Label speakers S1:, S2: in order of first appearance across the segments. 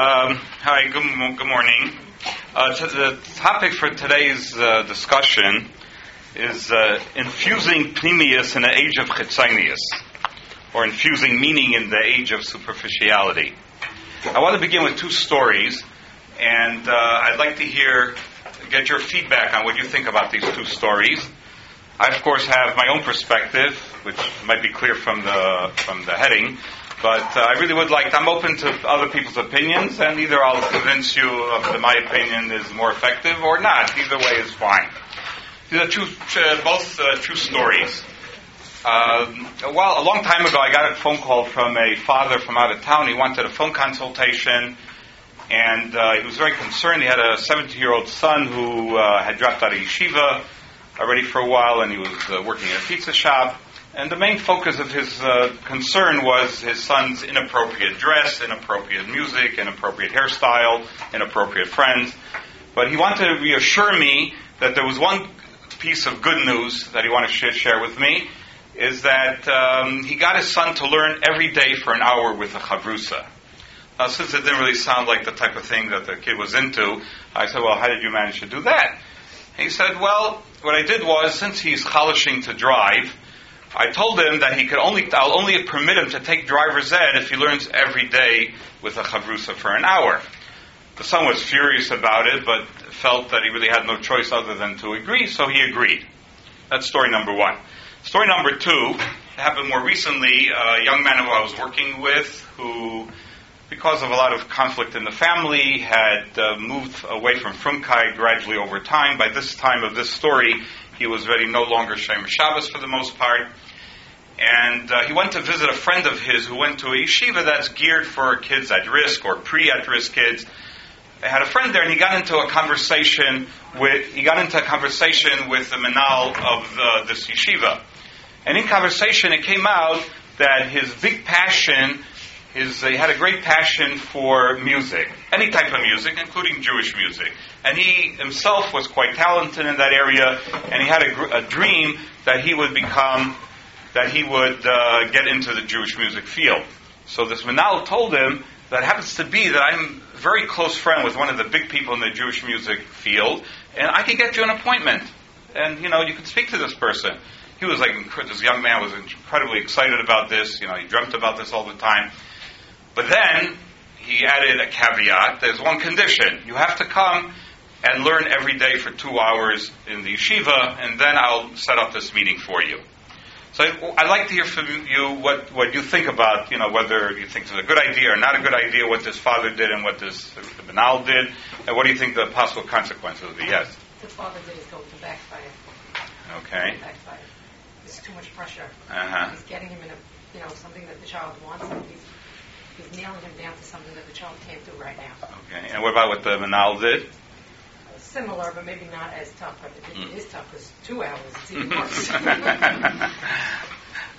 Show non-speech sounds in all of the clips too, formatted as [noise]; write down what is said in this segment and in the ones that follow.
S1: Um, hi, good, good morning. Uh, the topic for today's uh, discussion is uh, infusing pnimius in the age of chitzonius, or infusing meaning in the age of superficiality. I want to begin with two stories, and uh, I'd like to hear, get your feedback on what you think about these two stories. I, of course, have my own perspective, which might be clear from the from the heading. But uh, I really would like, I'm open to other people's opinions, and either I'll convince you of that my opinion is more effective or not. Either way is fine. These are two, uh, both uh, true stories. Um, a, a long time ago, I got a phone call from a father from out of town. He wanted a phone consultation, and uh, he was very concerned. He had a 17 year old son who uh, had dropped out of yeshiva already for a while, and he was uh, working at a pizza shop. And the main focus of his uh, concern was his son's inappropriate dress, inappropriate music, inappropriate hairstyle, inappropriate friends. But he wanted to reassure me that there was one piece of good news that he wanted to share with me, is that um, he got his son to learn every day for an hour with a chavrusa. Now, since it didn't really sound like the type of thing that the kid was into, I said, well, how did you manage to do that? He said, well, what I did was, since he's chalishing to drive, I told him that he could only, I'll only permit him to take driver's ed if he learns every day with a chavrusa for an hour. The son was furious about it, but felt that he really had no choice other than to agree, so he agreed. That's story number one. Story number two happened more recently. A young man who I was working with, who, because of a lot of conflict in the family, had uh, moved away from Frumkeit gradually over time. By this time of this story, he was already no longer Shem Shabbos for the most part. And uh, he went to visit a friend of his who went to a yeshiva that's geared for kids at risk or pre at risk kids. I had a friend there, and he got into a conversation with he got into a conversation with the manal of the, this yeshiva, and in conversation it came out that his big passion, his he had a great passion for music, any type of music, including Jewish music, and he himself was quite talented in that area, and he had a, a dream that he would become that he would uh, get into the Jewish music field. So this manal told him that happens to be that I'm a very close friend with one of the big people in the Jewish music field, and I can get you an appointment. And, you know, you can speak to this person. He was like, this young man was incredibly excited about this. You know, he dreamt about this all the time. But then he added a caveat. There's one condition. You have to come and learn every day for two hours in the yeshiva, and then I'll set up this meeting for you. So I'd like to hear from you what, what you think about, you know, whether you think it's a good idea or not a good idea, what this father did and what this Benal did, and what do you think the possible consequences will be? Yes?
S2: The father did is go to backfire.
S1: Okay.
S2: Backfire. There's too much pressure.
S1: Uh-huh.
S2: He's getting him in a, you know, something that the child wants, and he's, he's nailing him down to something that the child can't do right now.
S1: Okay. And what about what the Benal did?
S2: Similar, but maybe not as tough. But it
S1: Mm.
S2: is tough because two hours, it's even worse. [laughs]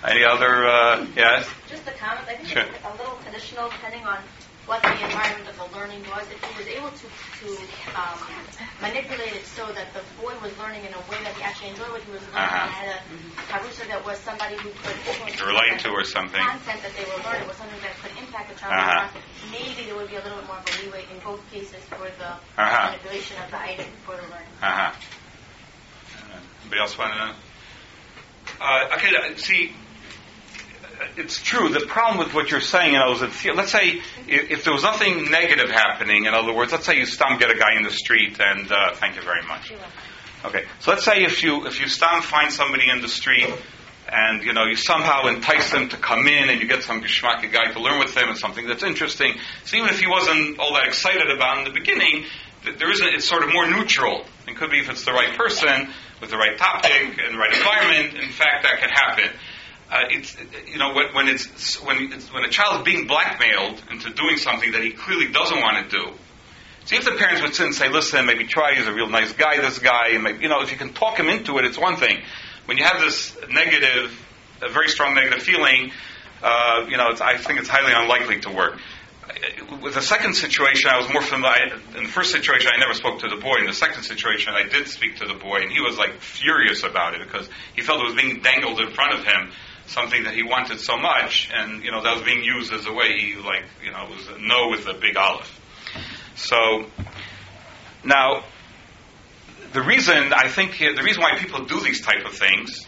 S1: Any other, uh, yes?
S3: Just a comment. I think
S1: Sure.
S3: it's a little conditional depending on what the environment of the learning was. If he was able to, to um, manipulate it so that the boy was learning in a way that he actually enjoyed what he was learning,
S1: Uh-huh.
S3: and had a chavrusa that was somebody who could
S1: relate to or something.
S3: content that they were learning was something that could impact the child.
S1: Uh-huh.
S3: Maybe there would be a little bit more of a leeway in both cases for the
S1: Uh-huh.
S3: manipulation of the item for the learning.
S1: Uh-huh. Uh, Anybody else want to know? Uh, okay, uh, see, it's true. The problem with what you're saying, you know, is that, let's say if, if there was nothing negative happening, in other words, let's say you stum get a guy in the street, and uh, thank you very much. Okay, so let's say if you if you stum find somebody in the street, and you know you somehow entice them to come in, and you get some geschmacky guy to learn with them, and something that's interesting. So even if he wasn't all that excited about in the beginning, there isn't. It's sort of more neutral. It could be if it's the right person with the right topic and the right environment. In fact, that could happen. Uh, it's you know when, when it's when it's, when a child is being blackmailed into doing something that he clearly doesn't want to do. See if the parents would sit and say, "Listen, maybe try. He's a real nice guy. This guy, and maybe you know if you can talk him into it, it's one thing. When you have this negative, a very strong negative feeling, uh, you know, I think it's highly unlikely to work. With the second situation, I was more familiar. In the first situation, I never spoke to the boy. In the second situation, I did speak to the boy, and he was like furious about it because he felt it was being dangled in front of him, something that he wanted so much, and you know that was being used as a way he like, you know, was no with a big olive. So now, the reason I think the reason why people do these type of things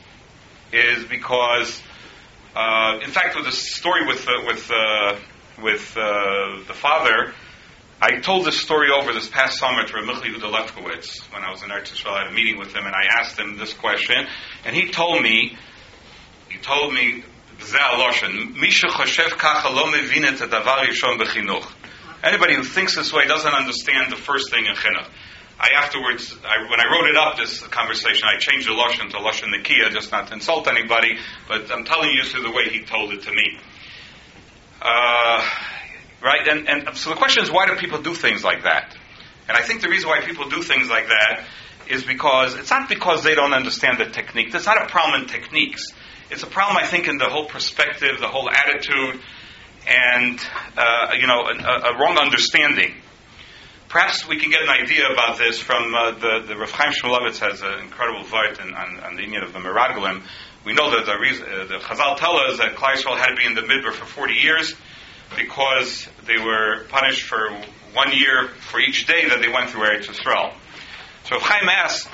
S1: is because, uh, in fact, with the story with uh, with uh, with uh, the father, I told this story over this past summer to Michal Yehuda when I was in Eretz Yisrael. I had a meeting with him, and I asked him this question, and he told me, he told me, Anybody who thinks this way doesn't understand the first thing in chinuch. I afterwards, I, when I wrote it up, this conversation, I changed the lashon to lashon nikia, just not to insult anybody, but I'm telling you through the way he told it to me. Uh, right? And, and so the question is, why do people do things like that? And I think the reason why people do things like that is because it's not because they don't understand the technique. That's not a problem in techniques. It's a problem, I think, in the whole perspective, the whole attitude, and uh, you know, a, a, wrong understanding. Perhaps we can get an idea about this from uh, the the Rav Chaim Shmulevitz has an incredible vart on, on, the inyan of the Meraglim. We know that the, uh, the Chazal tell us that Yisrael had to be in the Midbar for 40 years because they were punished for one year for each day that they went through Eretz Yisrael. So Chaim asked,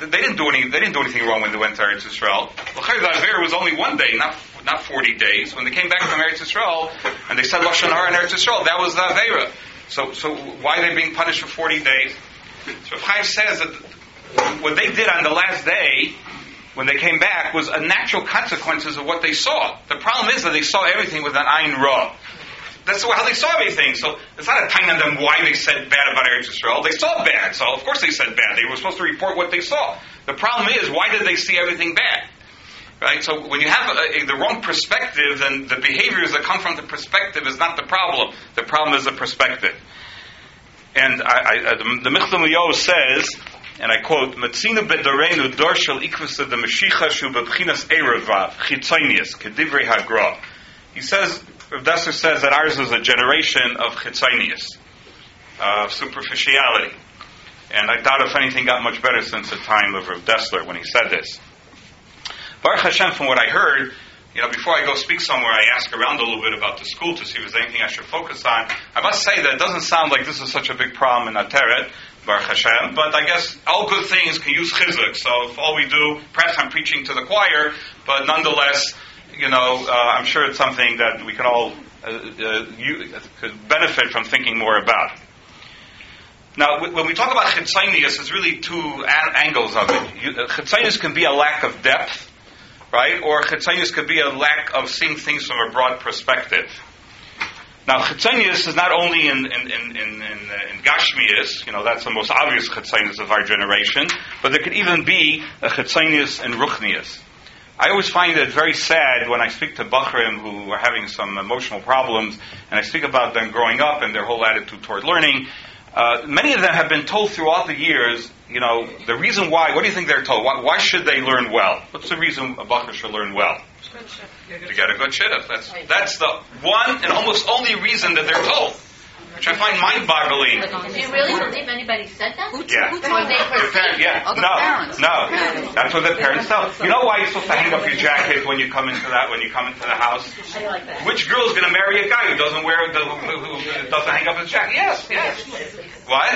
S1: they didn't do any, they didn't do anything wrong when they went to Eretz Yisrael. L'chayra, the was only one day, not not 40 days. When they came back from Eretz Yisrael and they said Lashon Hara in Eretz Yisrael, that was the Avera. So, so why are they being punished for 40 days? So Chaim says that what they did on the last day when they came back was a natural consequences of what they saw. The problem is that they saw everything with an ayin ra. That's how they saw everything. So it's not a time on them why they said bad about Eretz Yisrael. They saw bad, so of course they said bad. They were supposed to report what they saw. The problem is, why did they see everything bad? Right? So when you have a, a, the wrong perspective, then the behaviors that come from the perspective is not the problem. The problem is the perspective. And I, I, the, the Michlam says, and I quote, "Matzina bedarenu dor shel ikvus the Mashiach shu bebchinas erevav chitzonius kedivrei hagra." He says Rav Dessler says that ours is a generation of chitzonius, of superficiality. And I doubt if anything got much better since the time of Rav Dessler when he said this. Baruch Hashem, from what I heard, you know, before I go speak somewhere, I ask around a little bit about the school to see if there's anything I should focus on. I must say that it doesn't sound like this is such a big problem in Ateret, Baruch Hashem, but I guess all good things can use chizuk. So if all we do, perhaps I'm preaching to the choir, but nonetheless, you know, uh, I'm sure it's something that we can all uh, uh, you, could benefit from thinking more about. Now, when we talk about chitzonius, there's really two a- angles of it. Uh, chitzonius can be a lack of depth, right? Or chitzonius could be a lack of seeing things from a broad perspective. Now, chitzonius is not only in, in, in, in, in, in Gashmius, you know, that's the most obvious chitzonius of our generation, but there could even be a chitzonius in Ruchnius. I always find it very sad when I speak to Bachrim who are having some emotional problems, and I speak about them growing up and their whole attitude toward learning. Uh, many of them have been told throughout the years, you know, the reason why, what do you think they're told? Why, why should they learn well? What's the reason a Bachar should learn well? To get a good shidduch. That's, that's the one and almost only reason that they're told which I find mind-boggling.
S3: Do you really believe anybody said that?
S1: Yeah.
S3: Or they
S1: parents, yeah. no, no. That's what the parents tell. You know why you're supposed to hang up your jacket when you come into that when you come into the house?
S3: I like that.
S1: Which girl is going to marry a guy who doesn't wear who, who, doesn't hang up his jacket? Yes, yes. What?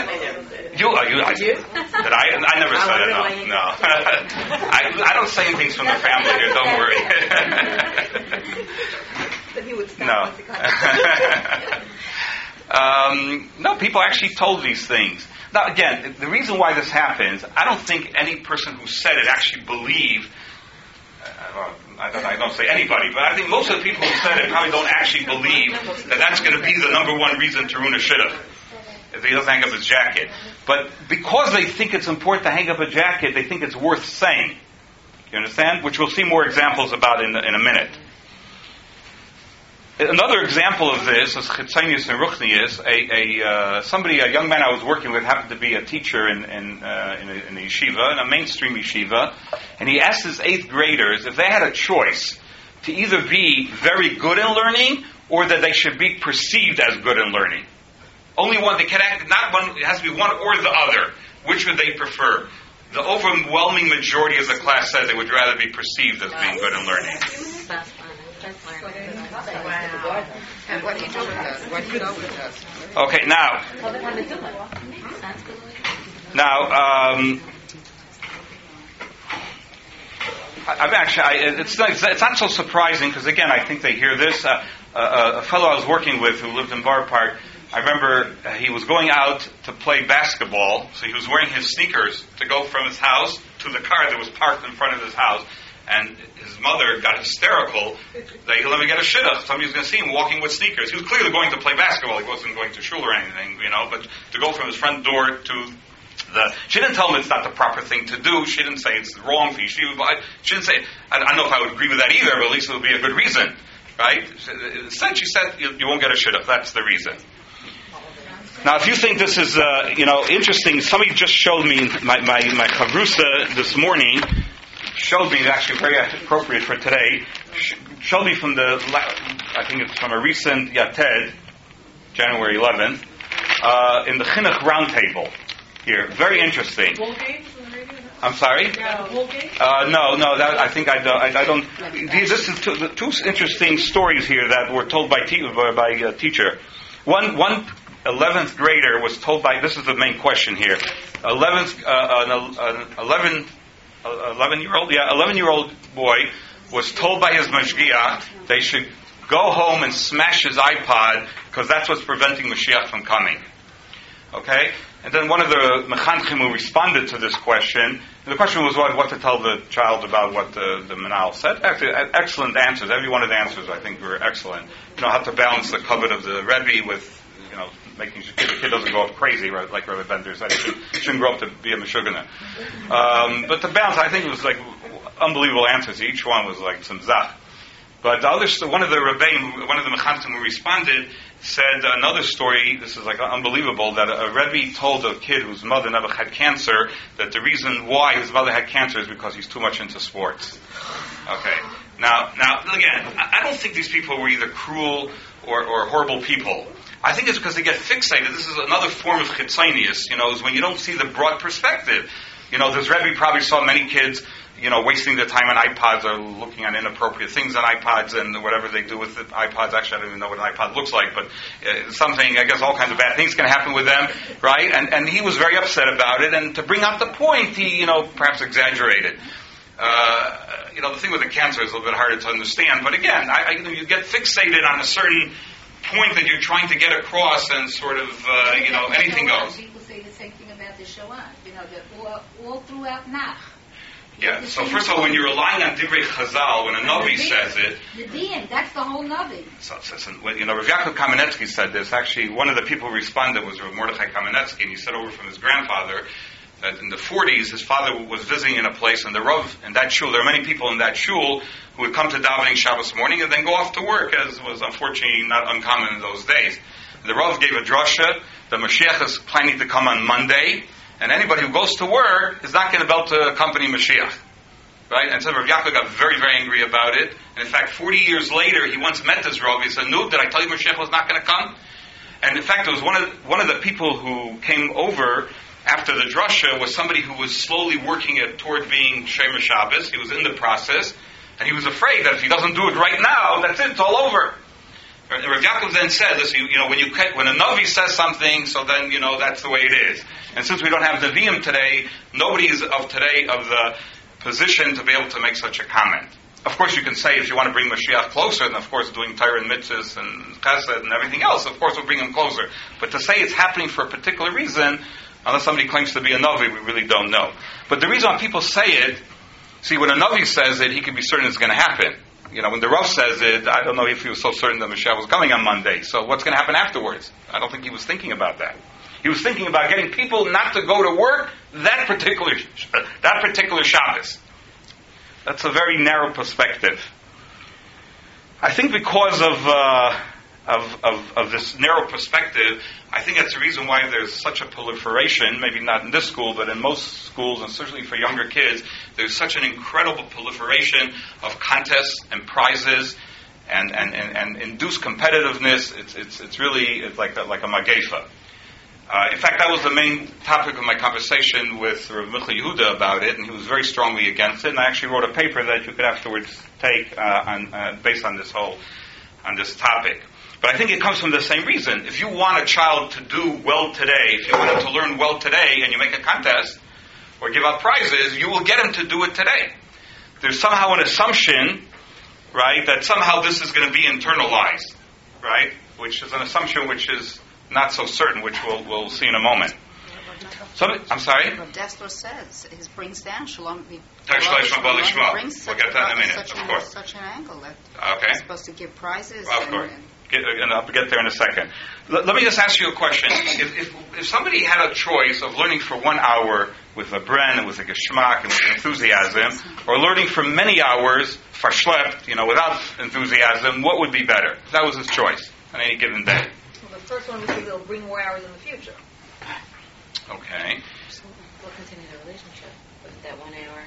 S1: You? Are you? I, did I? I never said it. No, no. [laughs] I, I don't say things from the family here. Don't worry. [laughs] [laughs] But he would stop no. Um, no, people actually told these things. Now, again, the reason why this happens, I don't think any person who said it actually believed. Uh, I, don't, I don't say anybody, but I think most of the people who said it probably don't actually believe that that's going to be the number one reason to ruin a shidduch if he doesn't hang up his jacket. But because they think it's important to hang up a jacket, they think it's worth saying. You understand? Which we'll see more examples about in, in a minute. Another example of this is Chitzonius and Ruchnius. A, a uh, somebody, a young man I was working with, happened to be a teacher in in, uh, in, a, in a yeshiva, in a mainstream yeshiva, and he asked his eighth graders if they had a choice to either be very good in learning or that they should be perceived as good in learning. Only one. They can act, not one. It has to be one or the other. Which would they prefer? The overwhelming majority of the class said they would rather be perceived as being good in learning. Okay, now, now, um, I'm actually, I, it's, not, it's not so surprising because again, I think they hear this. Uh, uh, a fellow I was working with who lived in Borough Park, I remember uh, he was going out to play basketball, so he was wearing his sneakers to go from his house to the car that was parked in front of his house. And mother got hysterical that he'll never get a shidduch. Somebody's going to see him walking with sneakers. He was clearly going to play basketball. He wasn't going to shul or anything, you know. But to go from his front door to the, she didn't tell him it's not the proper thing to do. She didn't say it's wrong for you. She, she didn't say. I, don't know if I would agree with that either, but at least it would be a good reason, right? Instead, she said you, you won't get a shidduch. That's the reason. Now, if you think this is, uh, you know, interesting, somebody just showed me my my, my chavrusa this morning showed me actually very appropriate for today. Showed me from the, I think it's from a recent Yated, January 11th, uh, in the Chinuch Roundtable here. Very interesting. I'm sorry. Uh, no, no. That, I think I don't. I, I don't these, this is two, two, interesting stories here that were told by te- by a teacher. One one 11th grader was told by, this is the main question here, 11th, uh, an, an 11, 11 year old, yeah, 11 year old boy was told by his mashgiach they should go home and smash his iPod because that's what's preventing Mashiach from coming. Okay? And then one of the mechanchim who responded to this question, the question was what, what to tell the child about what the, the Manal said. Actually, excellent answers. Every one of the answers I think were excellent. You know, how to balance the kavod of the Rebbe with making sure the kid doesn't go up crazy, right, like Rabbi Bender said. He shouldn't, grow up to be a Meshuggah. Um, but the balance, I think it was like unbelievable answers. Each one was like some zach. But the other, one of the Rebbeim, one of the Mechanchim who responded, said another story, this is like unbelievable, that a Rebbe told a kid whose mother never had cancer that the reason why his mother had cancer is because he's too much into sports. Okay. Now, now again, I don't think these people were either cruel or, or horrible people. I think it's because they get fixated. This is another form of chitzonius, you know, is when you don't see the broad perspective. You know, this Rebbe probably saw many kids, you know, wasting their time on iPods or looking at inappropriate things on iPods and whatever they do with the iPods. Actually, I don't even know what an iPod looks like, but uh, something, I guess all kinds of bad things can happen with them, right? And, and he was very upset about it, and to bring out the point, he, you know, perhaps exaggerated. Uh, you know, the thing with the cancer is a little bit harder to understand, but again, I, I, you get fixated on a certain point that you're trying to get across, and sort of, uh, you know, anything goes.
S4: People say the same thing about the Shoah. You know, that all, throughout Nach.
S1: Yeah. So first of all, when you're relying on Divrei Chazal, when a Navi says it,
S4: the Din, that's the whole Navi.
S1: So, so, so, you know, Rav Yaakov Kamenetsky said this. Actually, one of the people who responded was Rav Mordechai Kamenetsky, and he said over from his grandfather that in the 40s his father was visiting in a place, and the Rav in that shul, there are many people in that shul who would come to davening Shabbos morning and then go off to work, as was unfortunately not uncommon in those days. The Rav gave a drasha. The Mashiach is planning to come on Monday, and anybody who goes to work is not going to be able to accompany Mashiach. Right? And so Rav Yaakov got very, very angry about it. And in fact, 40 years later, he once met this Rav. He said, No, did I tell you Mashiach was not going to come? And in fact, it was one of, one of the people who came over after the drasha was somebody who was slowly working it toward being Shomer Shabbos. He was in the process. And he was afraid that if he doesn't do it right now, that's it, it's all over. Rav Yaakov then said, you know, when you when a Navi says something, so then, you know, that's the way it is. And since we don't have the Nevi'im today, nobody is of today of the position to be able to make such a comment. Of course, you can say if you want to bring Mashiach closer, then of course doing Torah and mitzvahs and chesed and everything else, of course, will bring him closer. But to say it's happening for a particular reason, unless somebody claims to be a Navi, we really don't know. But the reason why people say it See, when a Navi says it, he can be certain it's going to happen. You know, when the Rav says it, I don't know if he was so certain that Mashiach was coming on Monday. So what's going to happen afterwards? I don't think he was thinking about that. He was thinking about getting people not to go to work that particular [laughs] that particular Shabbos. That's a very narrow perspective. I think because of uh, of, of, of this narrow perspective, I think that's the reason why there's such a proliferation, maybe not in this school, but in most schools, and certainly for younger kids, there's such an incredible proliferation of contests and prizes and, and, and, and induced competitiveness. It's, it's, it's really it's like, a, like a magefa. Uh, in fact, that was the main topic of my conversation with Rav Michal Yehuda about it, and he was very strongly against it. And I actually wrote a paper that you could afterwards take uh, on, uh, based on this whole on this topic. But I think it comes from the same reason. If you want a child to do well today, if you want him to learn well today, and you make a contest or give out prizes, you will get him to do it today. There's somehow an assumption, right, that somehow this is going to be internalized, right, which is an assumption which is not so certain, which we'll, we'll see in a moment. So, I'm sorry?
S4: Dessler says, it brings down Shalom.
S1: Tag Shalom Shalom Lishma.
S4: brings
S1: We'll get that in a minute, of course.
S4: Such an angle that
S1: Okay.
S4: supposed to give prizes.
S1: Well, of
S4: and-
S1: course.
S4: and-
S1: Get, and I'll get there in a second. Let, let me just ask you a question. If, if, if somebody had a choice of learning for one hour with a bren and with a geschmack and with enthusiasm, or learning for many hours, verschlept, you know, without enthusiasm, what would be better? That was his choice on any given day.
S5: Well, the first one was they'll bring more hours in the future.
S1: Okay.
S2: We'll continue the relationship with that one hour.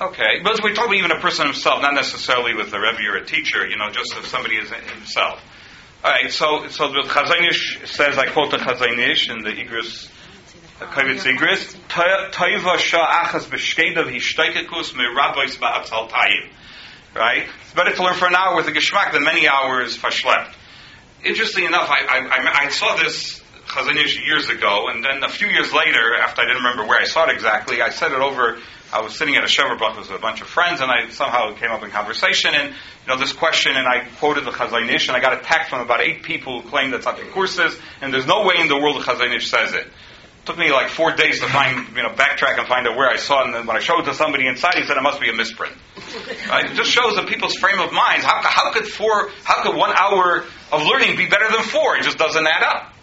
S1: Okay, but we're talking even a person himself, not necessarily with a rebbe or a teacher. You know, just if somebody is himself. All right, so so the Chazon Ish says, I quote the Chazon Ish in the Igris, Kavitz Igris, Toiva sha achas me rabbis ba'atzal tayim. Right? It's better to learn for an hour with a geschmack than many hours verschlept. Interestingly enough, I, I, I, I saw this Chazon Ish years ago, and then a few years later, after I didn't remember where I saw it exactly, I said it over. I was sitting at a Shever with a bunch of friends, and I somehow came up in conversation, and you know this question, and I quoted the Chazon Ish, and I got attacked from about eight people who claimed that's not the courses, and there's no way in the world the Chazon Ish says it. took me like four days to find, you know, backtrack and find out where I saw it, and then when I showed it to somebody inside, he said it must be a misprint. Right? It just shows the people's frame of minds. How, how could four, how could one hour of learning be better than four? It just doesn't add up.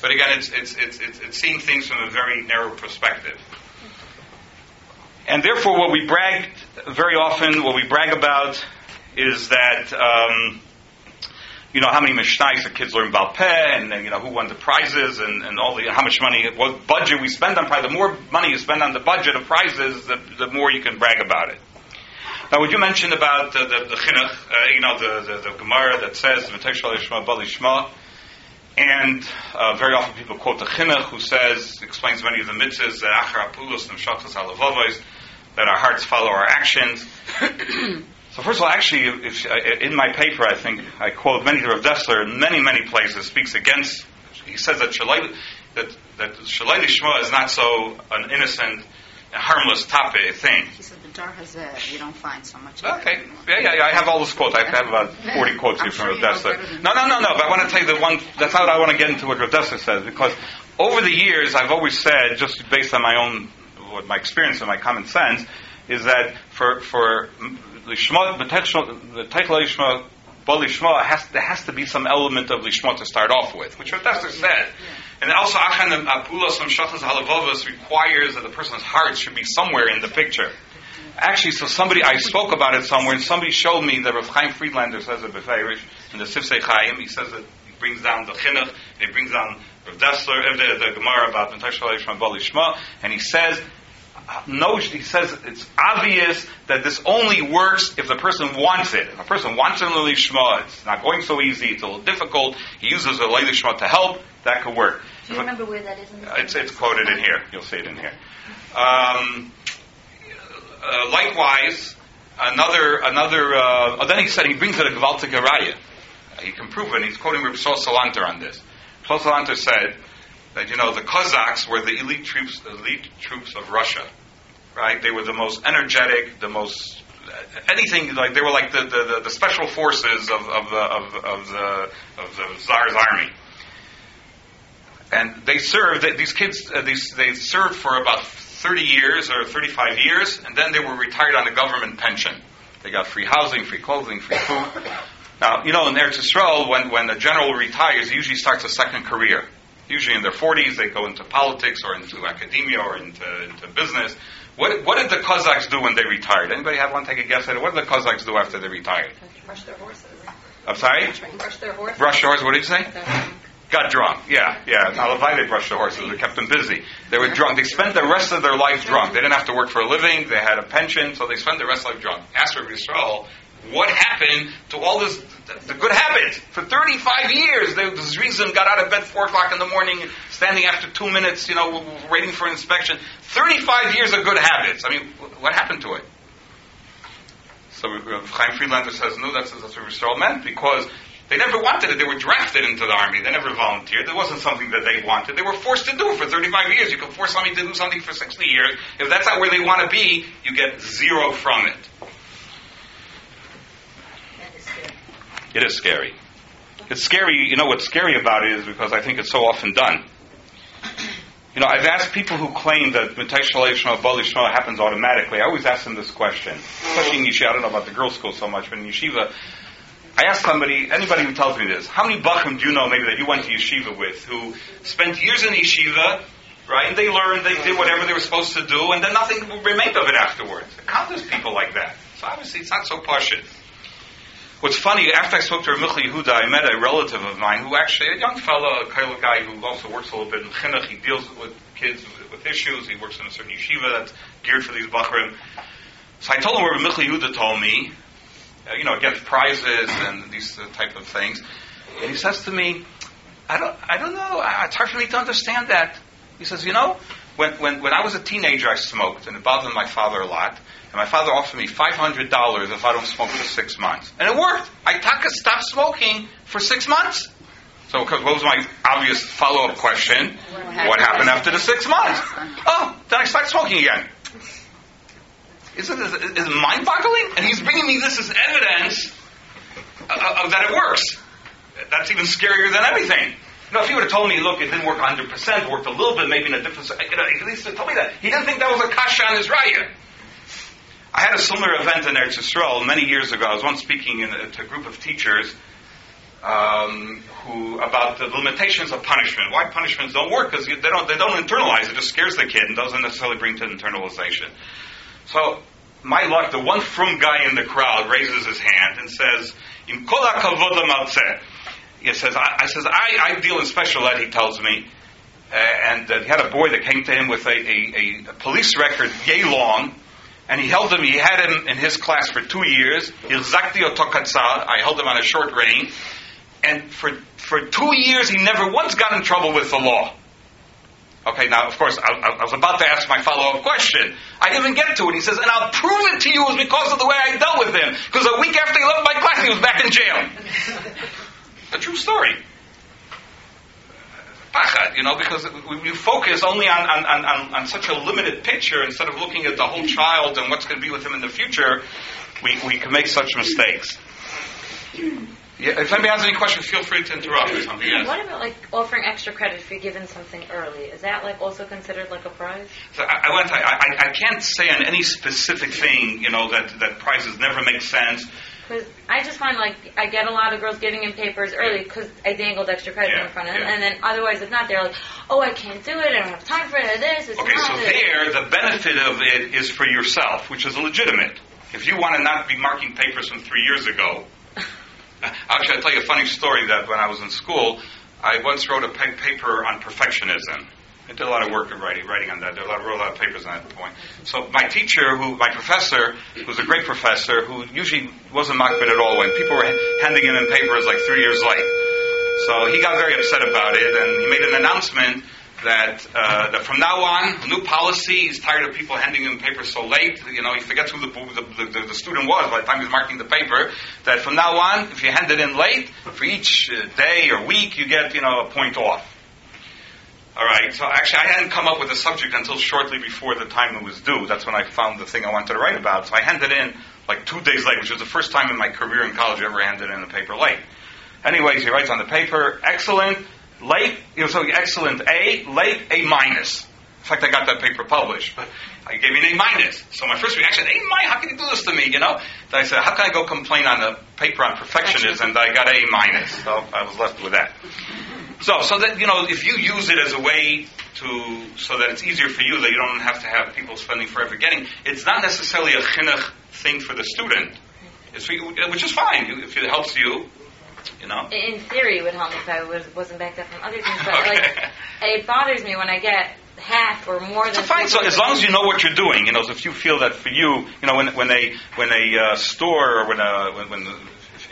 S1: But again, it's, it's, it's, it's seeing things from a very narrow perspective. And therefore, what we brag very often, what we brag about, is that um, you know how many mishnayos the kids learn Balpeh, and, and you know who won the prizes, and, and all the how much money, what budget we spend on prize. The more money you spend on the budget of prizes, the, the more you can brag about it. Now, what you mentioned about the, the, the chinuch, uh, you know, the, the, the Gemara that says and uh, very often people quote the chinuch, who says explains many of the mitzvahs that achar apulos nemshachas halavavos, that our hearts follow our actions. [coughs] so, first of all, actually, if, if, in my paper, I think I quote many Rav Dessler in many, many places speaks against. He says that shalai that that shalai lishma is not so an innocent, harmless topic thing.
S4: He said the Dar Hazeh, you don't find so much.
S1: Okay. Yeah, yeah, yeah. I have all those quotes. I have about [laughs] 40 quotes here from
S4: sure
S1: Rav Dessler. No, no, no, no. But I want to tell you the one. That's how I want to get into what Rav Dessler says because over the years I've always said, just based on my own, what my experience and my common sense, is that for for lishma, the teichel lishma, bal lishma, has there has to be some element of lishma to start off with, which Dessler said. And also, achan apulas shachas halavavas requires that the person's heart should be somewhere in the picture. Actually, so somebody, I spoke about it somewhere, and somebody showed me that Rav Chaim Friedlander says it befeirish in the Sifsei Chaim. He says that he brings down the chinuch, and he brings down Rav Dessler, the, the Gemara about Mentashal Yishma Bali Shma, and he says, no, he says it's obvious that this only works if the person wants it. If a person wants an Lishma, it's not going so easy, it's a little difficult, he uses a Lishma to help, that could work.
S3: Do you remember where that is in the
S1: It's, it's quoted in here. You'll see it in here. Um, uh, likewise, another another. Uh, oh, then he said he brings it a Gvaltik Araya. He can prove it. He's quoting Shol Salanter on this. Shol said that you know the Cossacks were the elite troops, elite troops of Russia. Right? They were the most energetic, the most anything like they were like the, the, the, special forces of, of, the, of, of the of the Tsar's army and they served these kids uh, these, they served for about 30 years or 35 years and then they were retired on a government pension they got free housing free clothing free food now you know in Eretz Yisrael when, when a general retires he usually starts a second career usually in their 40s they go into politics or into academia or into, into business what, what did the Cossacks do when they retired anybody have one take a guess at it what did the Cossacks do after they retired
S5: Brush their horses.
S1: I'm sorry
S5: Brush their horses.
S1: brush horses, what did you say Got drunk. Yeah, yeah. Now, they brushed the horses. They kept them busy. They were drunk. They spent the rest of their life drunk. They didn't have to work for a living. They had a pension, so they spent the rest of their life drunk. Ask Rabbi Yisrael, what happened to all this, the, good habits? For 35 years, this reason got out of bed 4 o'clock in the morning, standing after two minutes, you know, waiting for inspection. 35 years of good habits. I mean, what happened to it? So Chaim Friedlander says, no, that's, that's what Yisrael meant, because They never wanted it. They were drafted into the army. They never volunteered. It wasn't something that they wanted. They were forced to do it for 35 years. You can force somebody to do something for 60 years. If that's not where they want to be, you get zero from it.
S4: That is scary.
S1: It is scary. It's scary. You know what's scary about it is because I think it's so often done. [clears throat] You know, I've asked people who claim that Shalei Shema Bali Shema happens automatically. I always ask them this question, especially in yeshiva. I don't know about the girls' school so much, but in yeshiva, I ask somebody, anybody who tells me this, how many bachim do you know maybe that you went to yeshiva with who spent years in yeshiva, right? And they learned, they did whatever they were supposed to do, and then nothing remained of it afterwards. Countless people like that. So obviously, it's not so pashut. What's funny, after I spoke to Michal Yehuda, I met a relative of mine who actually, a young fellow, a Kaila guy who also works a little bit in chinuch. He deals with kids with, issues. He works in a certain yeshiva that's geared for these bachrim. So I told him what Michal Yehuda told me, uh, you know, against prizes and these uh, type of things. And he says to me, I don't, I don't know. I- It's hard for me to understand that. He says, you know, when, when, when I was a teenager, I smoked, and it bothered my father a lot. And my father offered me $500 if I don't smoke for six months. And it worked. I stopped smoking for six months. So what was my obvious follow-up question? What happened after the six months? Oh, then I started smoking again. Isn't this is mind-boggling? And he's bringing me this as evidence of, of that it works. That's even scarier than everything. You know, if he would have told me, look, it didn't work 100%, worked a little bit, maybe in a different, you know, at least he told me that. He didn't think that was a kasha on his raya. I had a similar event in Eretz Yisrael many years ago. I was once speaking in a, to a group of teachers um, who about the limitations of punishment. Why punishments don't work? Because they don't they don't internalize. It just scares the kid and doesn't necessarily bring to internalization. So my luck, the one frum guy in the crowd raises his hand and says, "Im kol hakavod lamatzeh." He says, "I, I says I, I deal in special ed." He tells me, uh, and uh, he had a boy that came to him with a, a, a police record yay long. And he held him, he had him in his class for two years. I held him on a short rein. And for, for two years, he never once got in trouble with the law. Okay, now, of course, I, I was about to ask my follow-up question. I didn't get to it. He says, and I'll prove it to you is because of the way I dealt with him. Because a week after he left my class, he was back in jail. [laughs] a true story. Pachad, you know, because we, we focus only on, on, on, on such a limited picture instead of looking at the whole child and what's going to be with him in the future, we, we can make such mistakes. Yeah, if anybody has any questions, feel free to interrupt or something. Yes.
S6: What about like offering extra credit if you're given something early? Is that like also considered like a prize?
S1: So I, I, want to, I, I- I can't say on any specific thing, you know, that, that prizes never make sense.
S6: Because I just find like I get a lot of girls giving in papers early mm. because I dangled extra credit
S1: Yeah,
S6: in front of them,
S1: yeah.
S6: and then otherwise if not, they're like, oh I can't do it, I don't have time for it, or this, it's
S1: Okay, so
S6: not.
S1: there, the benefit of it is for yourself, which is legitimate. If you want to not be marking papers from three years ago, [laughs] actually, I'll tell you a funny story that when I was in school, I once wrote a pa- paper on perfectionism. I did a lot of work of writing, writing on that. I wrote a lot of papers on that point. So my teacher, who my professor, who was a great professor, who usually wasn't makpid at all when people were handing him in papers like three years late. So he got very upset about it, and he made an announcement that, uh, that from now on, new policy. He's tired of people handing him papers so late. You know, he forgets who the, the, the, the student was by the time he's marking the paper. That from now on, if you hand it in late, for each uh, day or week, you get you know a point off. All right. So actually, I hadn't come up with a subject until shortly before the time it was due. That's when I found the thing I wanted to write about. So I handed in like two days late, which was the first time in my career in college I ever handed in a paper late. Anyways, he writes on the paper, excellent, late, you know, so excellent A, late, A minus. In fact, I got that paper published, but I gave me an A minus. So my first reaction, A minus, how can you do this to me, you know? Then I said, how can I go complain on a paper on perfectionism that I got A minus? So I was left with that. So, so that, you know, if you use it as a way to, so that it's easier for you, that you don't have to have people spending forever getting, it's not necessarily a chinuch thing for the student. It's for you, which is fine, if it helps you, you know.
S6: In theory, it would help me if I was, wasn't backed up from other things, but
S1: Okay.
S6: like it bothers me when I get half or more than.
S1: So fine. So as long as you know what you're doing, you know, if you feel that for you, you know, when when a when a uh, store or when a when, when the,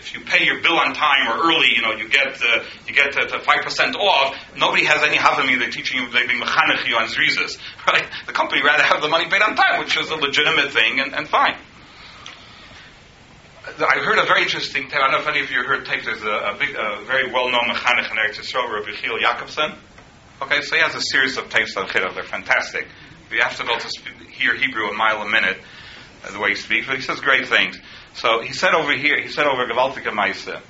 S1: if, you pay your bill on time or early, you know, you get uh, you get five percent off. Nobody has any havami. They're teaching you, they're being mechanech you on zrizas, [laughs] right? The company rather have the money paid on time, which is a legitimate thing and, and fine. I heard a very interesting tape. I don't know if any of you heard tapes. There's a, a big, a very well-known mechanech in Eretz Yisrael, Rabbi Yechiel Jacobson. Okay, so he has a series of tapes on Chidduch. They're fantastic. You have to be able to speak, hear Hebrew a mile a minute, uh, the way he speaks, but he says great things. So he said over here, he said over Gewaltige Meise,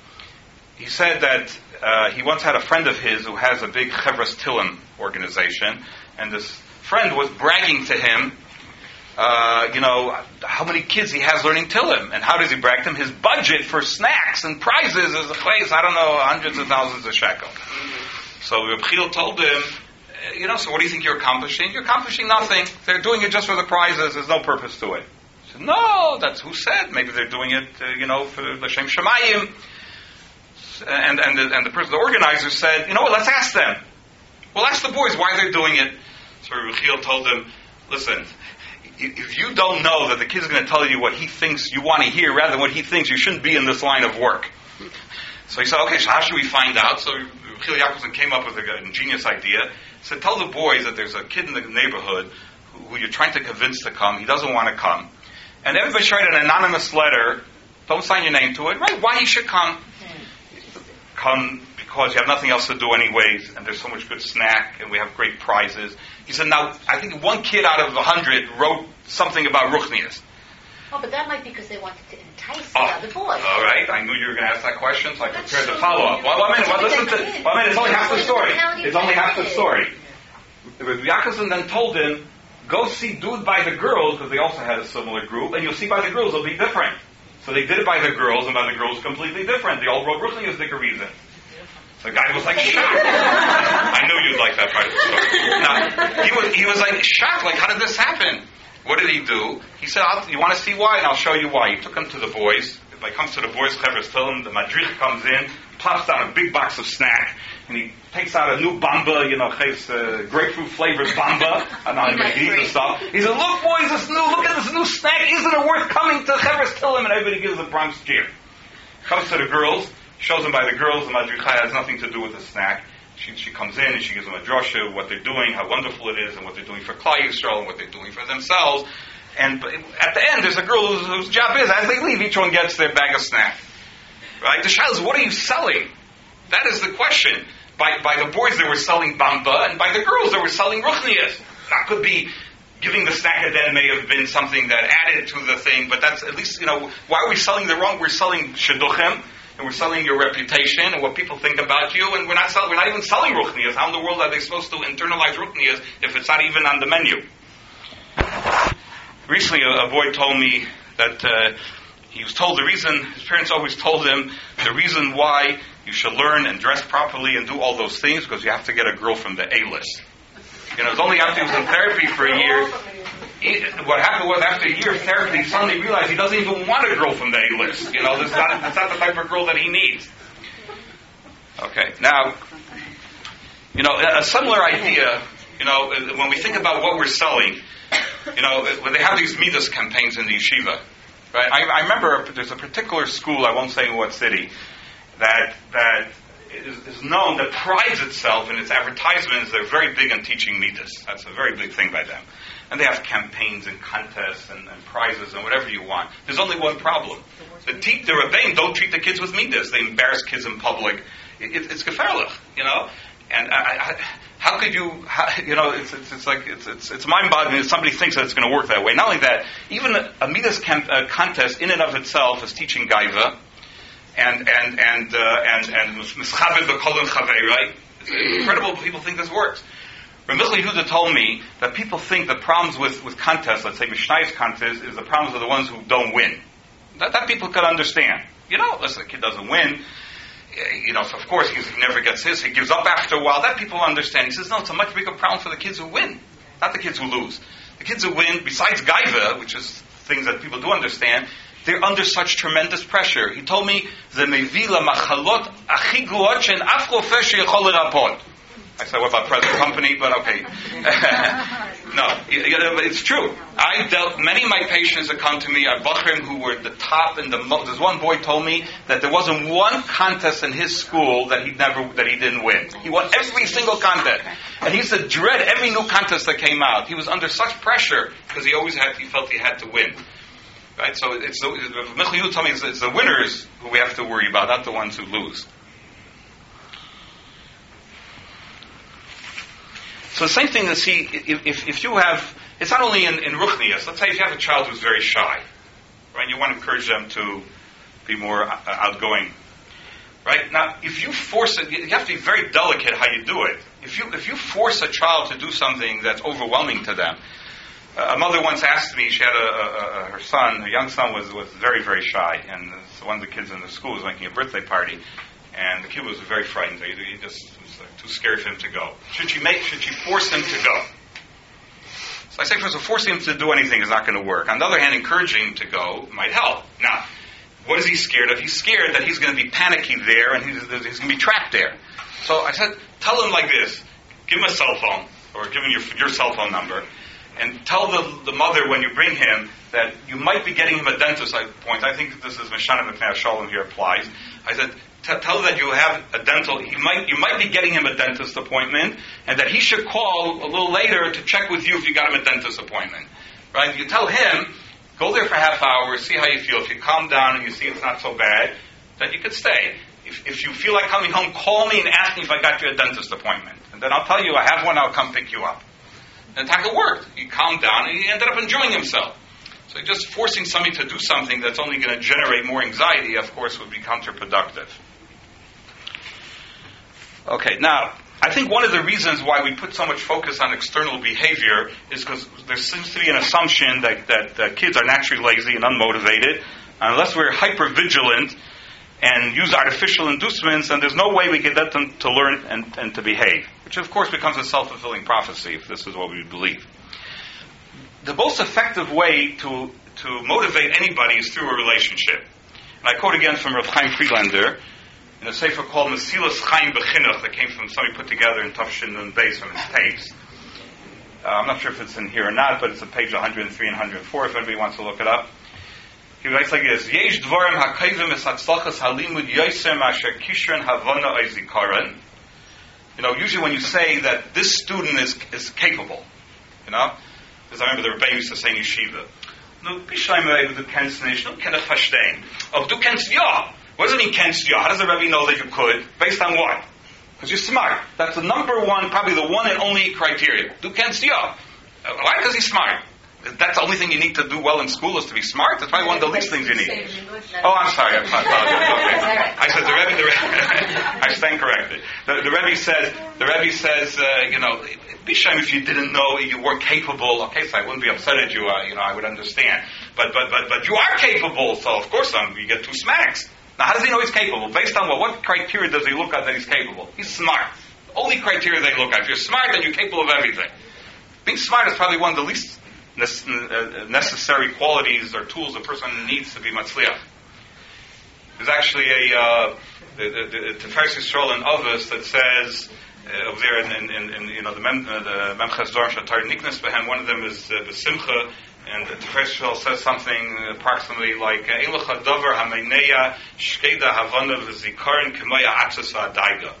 S1: he said that uh, he once had a friend of his who has a big Chevras Tillim organization, and this friend was bragging to him, uh, you know, how many kids he has learning Tillim, and how does he brag to him? His budget for snacks and prizes is a place, I don't know, hundreds of thousands of shekel. So Reb Chil told him, "Uh, you know, so what do you think you're accomplishing? You're accomplishing nothing. They're doing it just for the prizes. There's no purpose to it. No, that's who said. Maybe they're doing it, uh, you know, for L'Shem Shemayim. And, and, the, and the person, the organizer said, you know what, let's ask them. Well, ask the boys why they're doing it. So Ruchiel told them, listen, if you don't know that the kid's going to tell you what he thinks you want to hear rather than what he thinks, you shouldn't be in this line of work. So he said, okay, so how should we find out? So Ruchiel Jacobson came up with an ingenious idea. He said, tell the boys that there's a kid in the neighborhood who you're trying to convince to come. He doesn't want to come. And everybody should write an anonymous letter. Don't sign your name to it. Write why you should come come because you have nothing else to do anyways, and there's so much good snack, and we have great prizes. He said, now, I think one kid out of a hundred wrote something about Ruchnias.
S3: Oh, but that might be because they wanted to entice
S1: Oh,
S3: the other boys.
S1: all right. I knew you were going to ask that question, so I
S3: That's
S1: prepared the follow-up. Well, one minute. Well, listen to. One minute. It's only half the story. It's only half the story. Yaakov then told him, "Go see Dude by the girls because they also had a similar group, and you'll see by the girls it'll be different." So they did it by the girls, and by the girls completely different. They all wrote Ruchnias Dickerizin. The reason. The guy was like shocked. I knew you'd like that part of the story. Now, he was he was like shocked. Like, how did this happen? What did he do? He said, "You want to see why?" And I'll show you why. He took him to the boys. If he comes to the boys' cleverest film, the madrich comes in, plops down a big box of snack, and he takes out a new bamba, you know, uh, grapefruit flavored bamba. I don't know how to eat the stuff. He says, "Look, boys, this new look at this new snack. Isn't it worth coming to Chevers Tillim?" And everybody gives a Bronx cheer. Comes to the girls, shows them by the girls, the madricha has nothing to do with the snack. She, she comes in and she gives them a drosha, what they're doing, how wonderful it is, and what they're doing for Klal Yisrael, and what they're doing for themselves. And at the end, there's a girl whose, whose job is, as they leave, each one gets their bag of snack. Right? The child is, what are you selling? That is the question. By, by the boys, they were selling bamba, and by the girls, they were selling ruchnias. That could be giving the snack at then may have been something that added to the thing, but that's at least, you know, why are we selling the wrong? We're selling shidduchim, and we're selling your reputation and what people think about you, and we're not selling, we're not even selling ruchnias. How in the world are they supposed to internalize ruchnias if it's not even on the menu? Recently, a, a boy told me that uh, he was told the reason, his parents always told him the reason why you should learn and dress properly and do all those things because you have to get a girl from the A list. You know, it's only after he was in therapy for a year. He, what happened was after a year of therapy, he suddenly realized he doesn't even want a girl from the A list. You know, that's not, that's not the type of girl that he needs. Okay, now, you know, a a similar idea, you know, when we think about what we're selling, you know, when they have these middos campaigns in the yeshiva, right? I, I remember there's a particular school, I won't say in what city, that, that is, known, that prides itself in its advertisements, they're very big on teaching middos. That's a very big thing by them. And they have campaigns and contests and, and prizes and whatever you want. There's only one problem. The, te- the Rebbeim don't treat the kids with middos. They embarrass kids in public. It, it, it's gefährlich, you know? And I, I, how could you, how, you know, it's, it's, it's like, it's, it's, it's mind-boggling that somebody thinks that it's going to work that way. Not only that, even a, a middos cam- uh, contest in and of itself is teaching Gaiva, and, and, and, uh, and, and mischabed b'kol and chavei, right? Incredible people think this works. Ramichel Yehuda told me that people think the problems with, with contests, let's say Mishnayos contest, is the problems of the ones who don't win. That, that people could understand. You know, listen, the kid doesn't win. You know, so of course he never gets his. He gives up after a while. That people understand. He says, no, it's a much bigger problem for the kids who win, not the kids who lose. The kids who win, besides gaiva, which is things that people do understand, they're under such tremendous pressure. He told me, "Ze mevi lamachalot achi gruot she'en af rofeh sheyachol lerapot." I said, what about present company? But okay. [laughs] no, it's true. I dealt, many of my patients that come to me are Bachrim who were the top and the most. There's one boy told me that there wasn't one contest in his school that he never, that he didn't win. He won every single contest. And he used to dread every new contest that came out. He was under such pressure because he always had, he felt he had to win. Right? So it's the, Michal me it's, the winners who we have to worry about, not the ones who lose. So the same thing is see, if, if, you have, it's not only in, in let's say if you have a child who's very shy, right, you want to encourage them to be more uh, outgoing. Right? Now, if you force it, you have to be very delicate how you do it. If you, if you force a child to do something that's overwhelming to them, a mother once asked me, she had a, a, a, her son, her young son was, was very, very shy, and one of the kids in the school was making a birthday party, and the kid was very frightened. He, he just was like, too scared for him to go. Should she make, should she force him to go? So I say, first of all, forcing him to do anything is not going to work. On the other hand, encouraging him to go might help. Now, what is he scared of? He's scared that he's going to be panicky there and he's, he's going to be trapped there. So I said, tell him like this. Give him a cell phone, or give him your, your cell phone number, and tell the, the mother when you bring him that you might be getting him a dentist appointment. I think this is Mishana McNair Shalom here applies. I said, tell that you have a dental, he might, you might be getting him a dentist appointment, and that he should call a little later to check with you if you got him a dentist appointment. Right? You tell him, go there for a half hour, see how you feel. If you calm down and you see it's not so bad, then you could stay. If, if you feel like coming home, call me and ask me if I got you a dentist appointment. And then I'll tell you I have one, I'll come pick you up. And Taka worked. He calmed down and he ended up enjoying himself. So just forcing somebody to do something that's only going to generate more anxiety, of course, would be counterproductive. Okay, now, I think one of the reasons why we put so much focus on external behavior is because there seems to be an assumption that, that uh, kids are naturally lazy and unmotivated. Unless we're hyper vigilant and use artificial inducements, and there's no way we can get them to learn and, and to behave, which of course becomes a self fulfilling prophecy if this is what we believe. The most effective way to, to motivate anybody is through a relationship. And I quote again from Rav Chaim Friedlander in a sefer called Mesilas Chaim Bechinuch that came from somebody put together in Tufshin and Base from his tapes. Uh, I'm not sure if it's in here or not, but it's on page 103 and 104 if anybody wants to look it up. He writes like this: Yesh dvarim hakayvim es halimud yosem asher kishron havana oizikaran. You know, usually when you say that this student is is capable, you know, because I remember the Rebbe used to say yeshiva, "No, bishayim du kennst nicht, du kennst verstehen. Oh, du kennst ja. What does it mean kennst ja? How does the Rebbe know that you could? Based on what? Because you're smart. That's the number one, probably the one and only criteria. Du kennst ja. Why? Because he's smart. That's the only thing you need to do well in school is to be smart. That's probably one of the least things you need. Oh, I'm sorry. I apologize. Okay. I said the Rebbe. The Rebbe [laughs] I stand corrected. The, the Rebbe says. The Rebbe says. Uh, you know, be shame if you didn't know you weren't capable. Okay, so I wouldn't be upset at you. Uh, you know, I would understand. But but but but you are capable. So of course, um, you get two smacks. Now, how does he know he's capable? Based on what? What criteria does he look at that he's capable? He's smart. The only criteria they look at. If you're smart, then you're capable of everything. Being smart is probably one of the least necessary qualities or tools a person needs to be matzliach. There's actually a uh, Tiferes Yisrael in Avos that says uh, over there in, in, in, you know the Mem uh, the Memches Dorm Shatar Niknas Behem. One of them is uh, Besimcha, and the Tiferes Yisrael says something approximately like Eilacha Davar Hameineya Shkeda Havana V'Zikarin Kemaya Atzas V'Adaiga.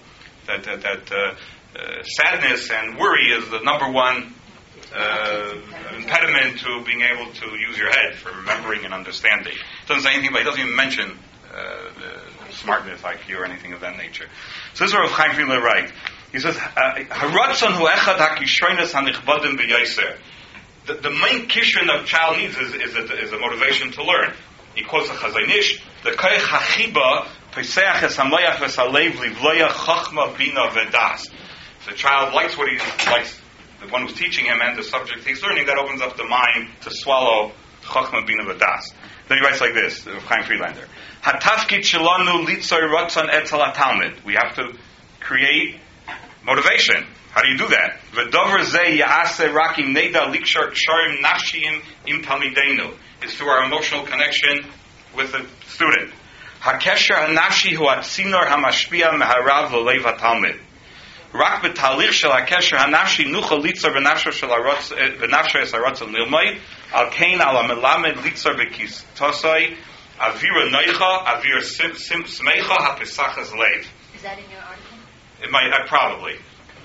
S1: That that, that uh, uh, sadness and worry is the number one uh, impediment to being able to use your head for remembering and understanding. It doesn't say anything about, it doesn't even mention uh, smartness, IQ, or anything of that nature. So this is where Chaim Friedler right. He says, "Haratzon hu echad hakishonis hanichbadim b'yoser." The main kishon of child needs is, is, a, is a motivation to learn. He quotes the Chazon Ish, the koich hachiba peseach es hamoyach v'salev livloya chachma bina v'das. The child likes what he likes the one who's teaching him and the subject he's learning, that opens up the mind to swallow Chochma Bina Vadas. Then he writes like this, uh, Chaim Friedlander. Hatafkit shelanu litzoy ratzon etzel talmud. We have to create motivation. How do you do that? V'dover ze yaase rakim neda likshar ksharim nashim im talmidenu. It's through our emotional connection with the student. Hakesher hanashi hu atzinor hamashpia meharav v'leiv hatalmud. רק בתהליך של הקשר הנפשי נוכל ליצור בנפשו של הרוצ... בנפשו את הרוצן ללמוד, על כן על המלמד ליצור בכיסתוסוי, אוויר נויכה, אוויר שמחה, הפסחס לב.
S3: Is that in your article?
S1: It might, uh, probably.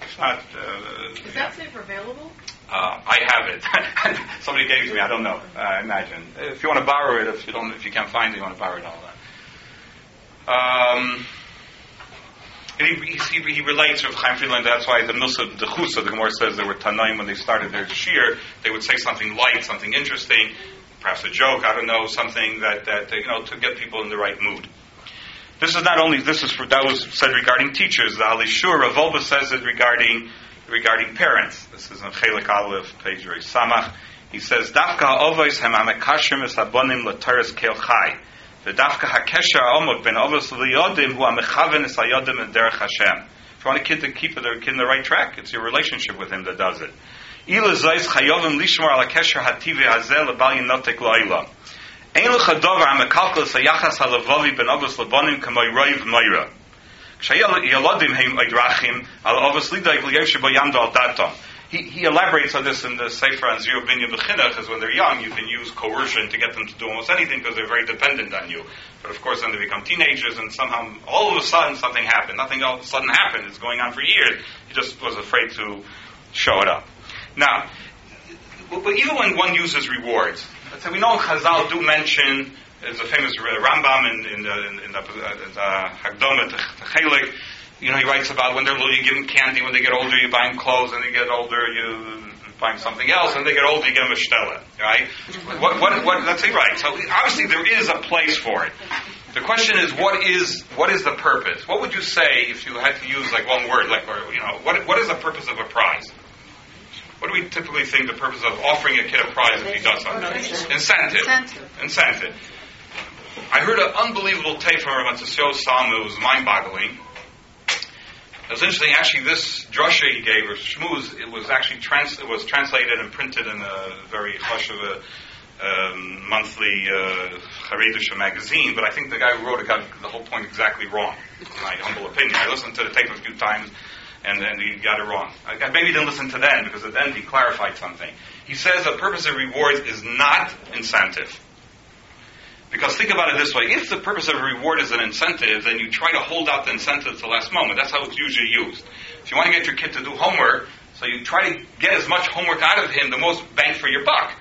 S1: It's not, uh,
S2: Is that safe available?
S1: Uh, I have it. [laughs] Somebody gave it to me. I don't know. Uh, I imagine. If you want to borrow it, if you don't, if you can't find it, you want to borrow it. All that. Um, and he, he, he relates with Chaim Friedland. That's why the Milsa the Chusa, the Gemara says there were Tanaim when they started their shir. They would say something light, something interesting, perhaps a joke. I don't know, something that that you know to get people in the right mood. This is not only this is for, that was said regarding teachers. The Alei Shur Rav Wolbe says it regarding regarding parents. This is in Chelik Aleph, page Samach. He says, Dafka ha'ovos hem ha'mekashim es habonim l'teres kel chai. Ovos liyodim hu ha'mechaven es hayodim en derech Hashem. If you want a kid to keep their kid in the right track, it's your relationship with him that does it. Ila zayis chayovim lishmor al ha'kesher ha'tivei hazeh lebal yinotek lo'ilam. Ein l'cha dover ha'mekalkel es ha'yachas ha'levovi ben ovos l'bonim k'moy roiv moira. He, he elaborates on this in the Sefer on Zeriah U'Binyan B'Chinuch, because when they're young, you can use coercion to get them to do almost anything because they're very dependent on you. But of course, then they become teenagers, and somehow, all of a sudden, something happened. Nothing all of a sudden happened. It's going on for years. He just was afraid to show it up. Now, but even when one uses rewards, we know Chazal do mention there's a famous Rambam in, in the, in the, the Hagdoma to Chelik. You know, he writes about when they're little, you give them candy. When they get older, you buy them clothes. And they get older, you buy them something else. And they get older, you give them a stella. Right? What, what, what, that's it, right. So obviously there is a place for it. The question is, what is what is the purpose? What would you say if you had to use like one word, like or, you know, what what is the purpose of a prize? What do we typically think the purpose of offering a kid a prize if he does something? Incentive.
S4: Incentive.
S1: Incentive. I heard an unbelievable tape from Matzio Sam. It was mind-boggling. It was interesting. Actually, this drasha he gave, or shmooze, it was actually trans- it was translated and printed in a very hush of a um, monthly uh, Haredusha magazine. But I think the guy who wrote it got the whole point exactly wrong. In my humble opinion. I listened to the tape a few times, and then he got it wrong. I maybe didn't listen to then because at the end he clarified something. He says the purpose of rewards is not incentive. Because think about it this way: if the purpose of a reward is an incentive, then you try to hold out the incentive to the last moment. That's how it's usually used. If you want to get your kid to do homework, so you try to get as much homework out of him, the most bang for your buck,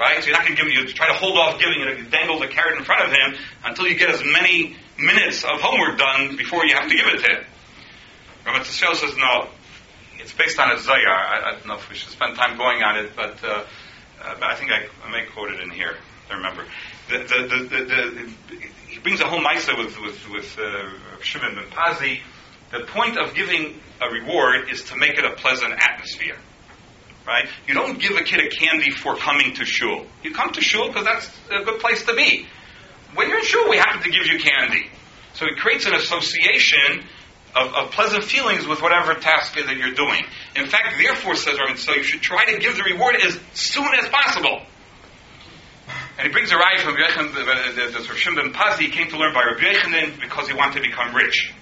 S1: right? So you're not going to give him. You try to hold off giving it, dangle the carrot in front of him until you get as many minutes of homework done before you have to give it to him. Rabbi Tzishel says no. It's based on a Zohar. I, I, don't know if we should spend time going on it, but, uh, uh, but I think I, I may quote it in here. I remember the, the, the, he brings a whole Maisa with, with, with uh, Shimon ben Pazi. The point of giving a reward is to make it a pleasant atmosphere. Right? You don't give a kid a candy for coming to shul. You come to shul because that's a good place to be. When you're in shul, we happen to give you candy. So it creates an association of, of, pleasant feelings with whatever task that you're doing. In fact, therefore, says Rabbi, so you should try to give the reward as soon as possible. And he brings a raya from the, the Shimon Pazi He came to learn by Rabbi Yochanan because he wanted to become rich.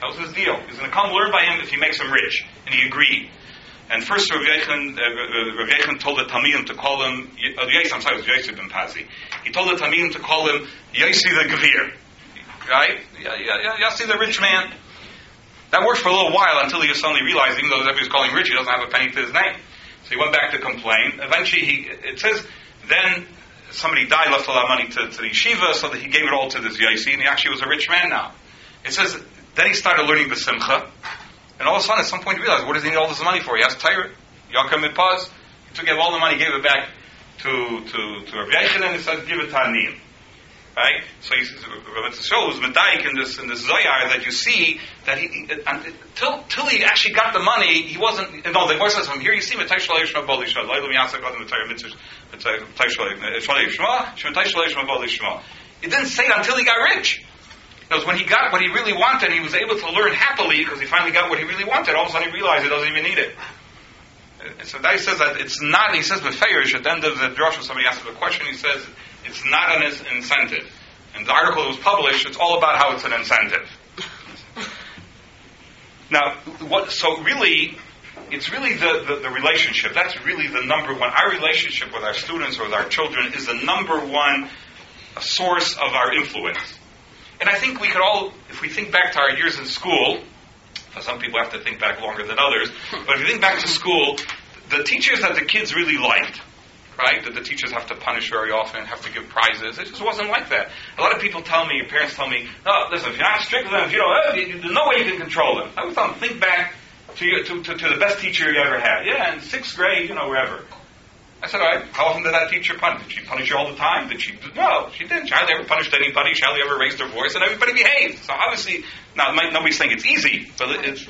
S1: That was his deal. He was going to come learn by him if he makes him rich. And he agreed. And first Rav Yechon, uh, Rav told the Talmidim to call him, uh, Yosef, I'm sorry, it was Yosef ben Pazi. He told the Talmidim to call him Yossi the Gavir. Right? Yossi the rich man. That worked for a little while until he suddenly realized, even though was calling him rich, he doesn't have a penny to his name. So he went back to complain. Eventually, he, it says, then somebody died, left a lot of money to, to the yeshiva, so that he gave it all to this Yossi, and he actually was a rich man now. It says, then he started learning the Simcha, and all of a sudden, at some point, he realized, what does he need all this money for? He has Torah, Yaakov Mipaz, he took all the money, gave it back to, to, to Rav and he said, give it to Aniyim. Right? So he Rabbi shows Medaik in this in this Zohar that you see that he until till he actually got the money, he wasn't. No, the Gemara says from here you see Metai Shalei Shma Bali Shma Loilam Yasek Adam Metai Mitzvah Metai Shalei Shma Metai Shalei Shma Bali Shma. He didn't say it until he got rich. Because when he got what he really wanted, he was able to learn happily because he finally got what he really wanted. All of a sudden, he realized he doesn't even need it. So that he says that it's not. He says befeirish at the end of the drasha. Somebody asks him a question. He says it's not an incentive. And the article that was published, it's all about how it's an incentive. [laughs] now, what? So really, it's really the, the, the, relationship. That's really the number one. Our relationship with our students or with our children is the number one source of our influence. And I think we could all, if we think back to our years in school, some people have to think back longer than others, but if you think back to school, the teachers that the kids really liked, right? That the teachers have to punish very often, have to give prizes. It just wasn't like that. A lot of people tell me, parents tell me, no, listen, if you're not strict with them, if you don't, uh, there's no way you can control them. I would tell them, think back to, your, to, to, to the best teacher you ever had. Yeah, in sixth grade, you know, wherever. I said, all right, how often did that teacher punish? Did she punish you all the time? Did she? No, she didn't. She hardly ever punished anybody. She hardly ever raised her voice, and everybody behaved. So obviously, now nobody's saying it's easy, but it, it's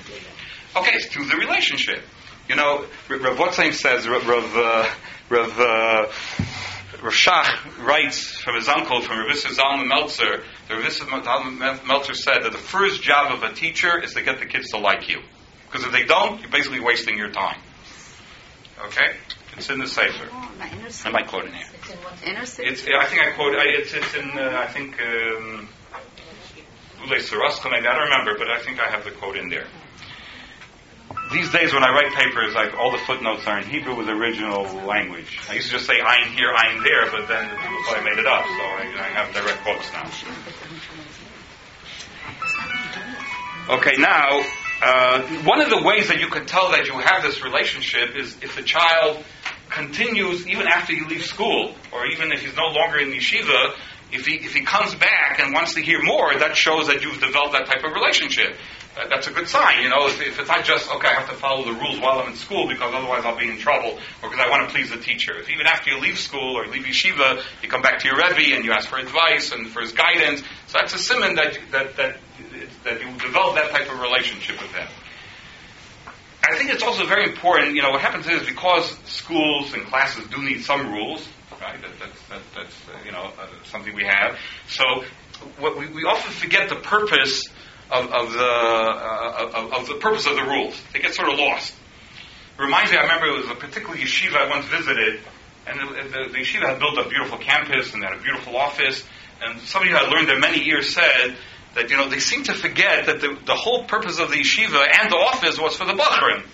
S1: okay. It's through the relationship. You know, Rav Watzheim says, Rav Rav, uh, Rav, uh, Rav Shach writes from his uncle, from Rav Isser Zalman Meltzer. The Rav Isser Zalman Meltzer said that the first job of a teacher is to get the kids to like you, because if they don't, you're basically wasting your time. Okay, it's in the Sefer.
S4: Oh,
S1: Am I quoting here?
S5: It's in.
S4: Inner.
S1: It's, I think I quote. I, it's, it's in. Uh, I think. Um, maybe I don't remember, but I think I have the quote in there. These days, when I write papers, like all the footnotes are in Hebrew with original language. I used to just say "I'm here, I'm there," but then people thought I made it up, so I, I have direct quotes now. Okay, now uh, one of the ways that you can tell that you have this relationship is if the child continues even after you leave school, or even if he's no longer in yeshiva. If he if he comes back and wants to hear more, that shows that you've developed that type of relationship. Uh, that's a good sign, you know. If, if it's not just okay, I have to follow the rules while I'm in school because otherwise I'll be in trouble, or because I want to please the teacher. If even after you leave school or leave yeshiva, you come back to your rebbe and you ask for advice and for his guidance, so that's a simon that that that that you develop that type of relationship with them. I think it's also very important, you know, what happens is because schools and classes do need some rules, right? That, that's, that, that's uh, you know, uh, something we have. So what we, we often forget the purpose of, of, the, uh, of, of the purpose of the rules. They get sort of lost. It reminds me, I remember it was a particular yeshiva I once visited, and the, the, the yeshiva had built a beautiful campus and they had a beautiful office, and somebody who had learned there many years said that, you know, they seem to forget that the, the whole purpose of the yeshiva and the office was for the Bachrim,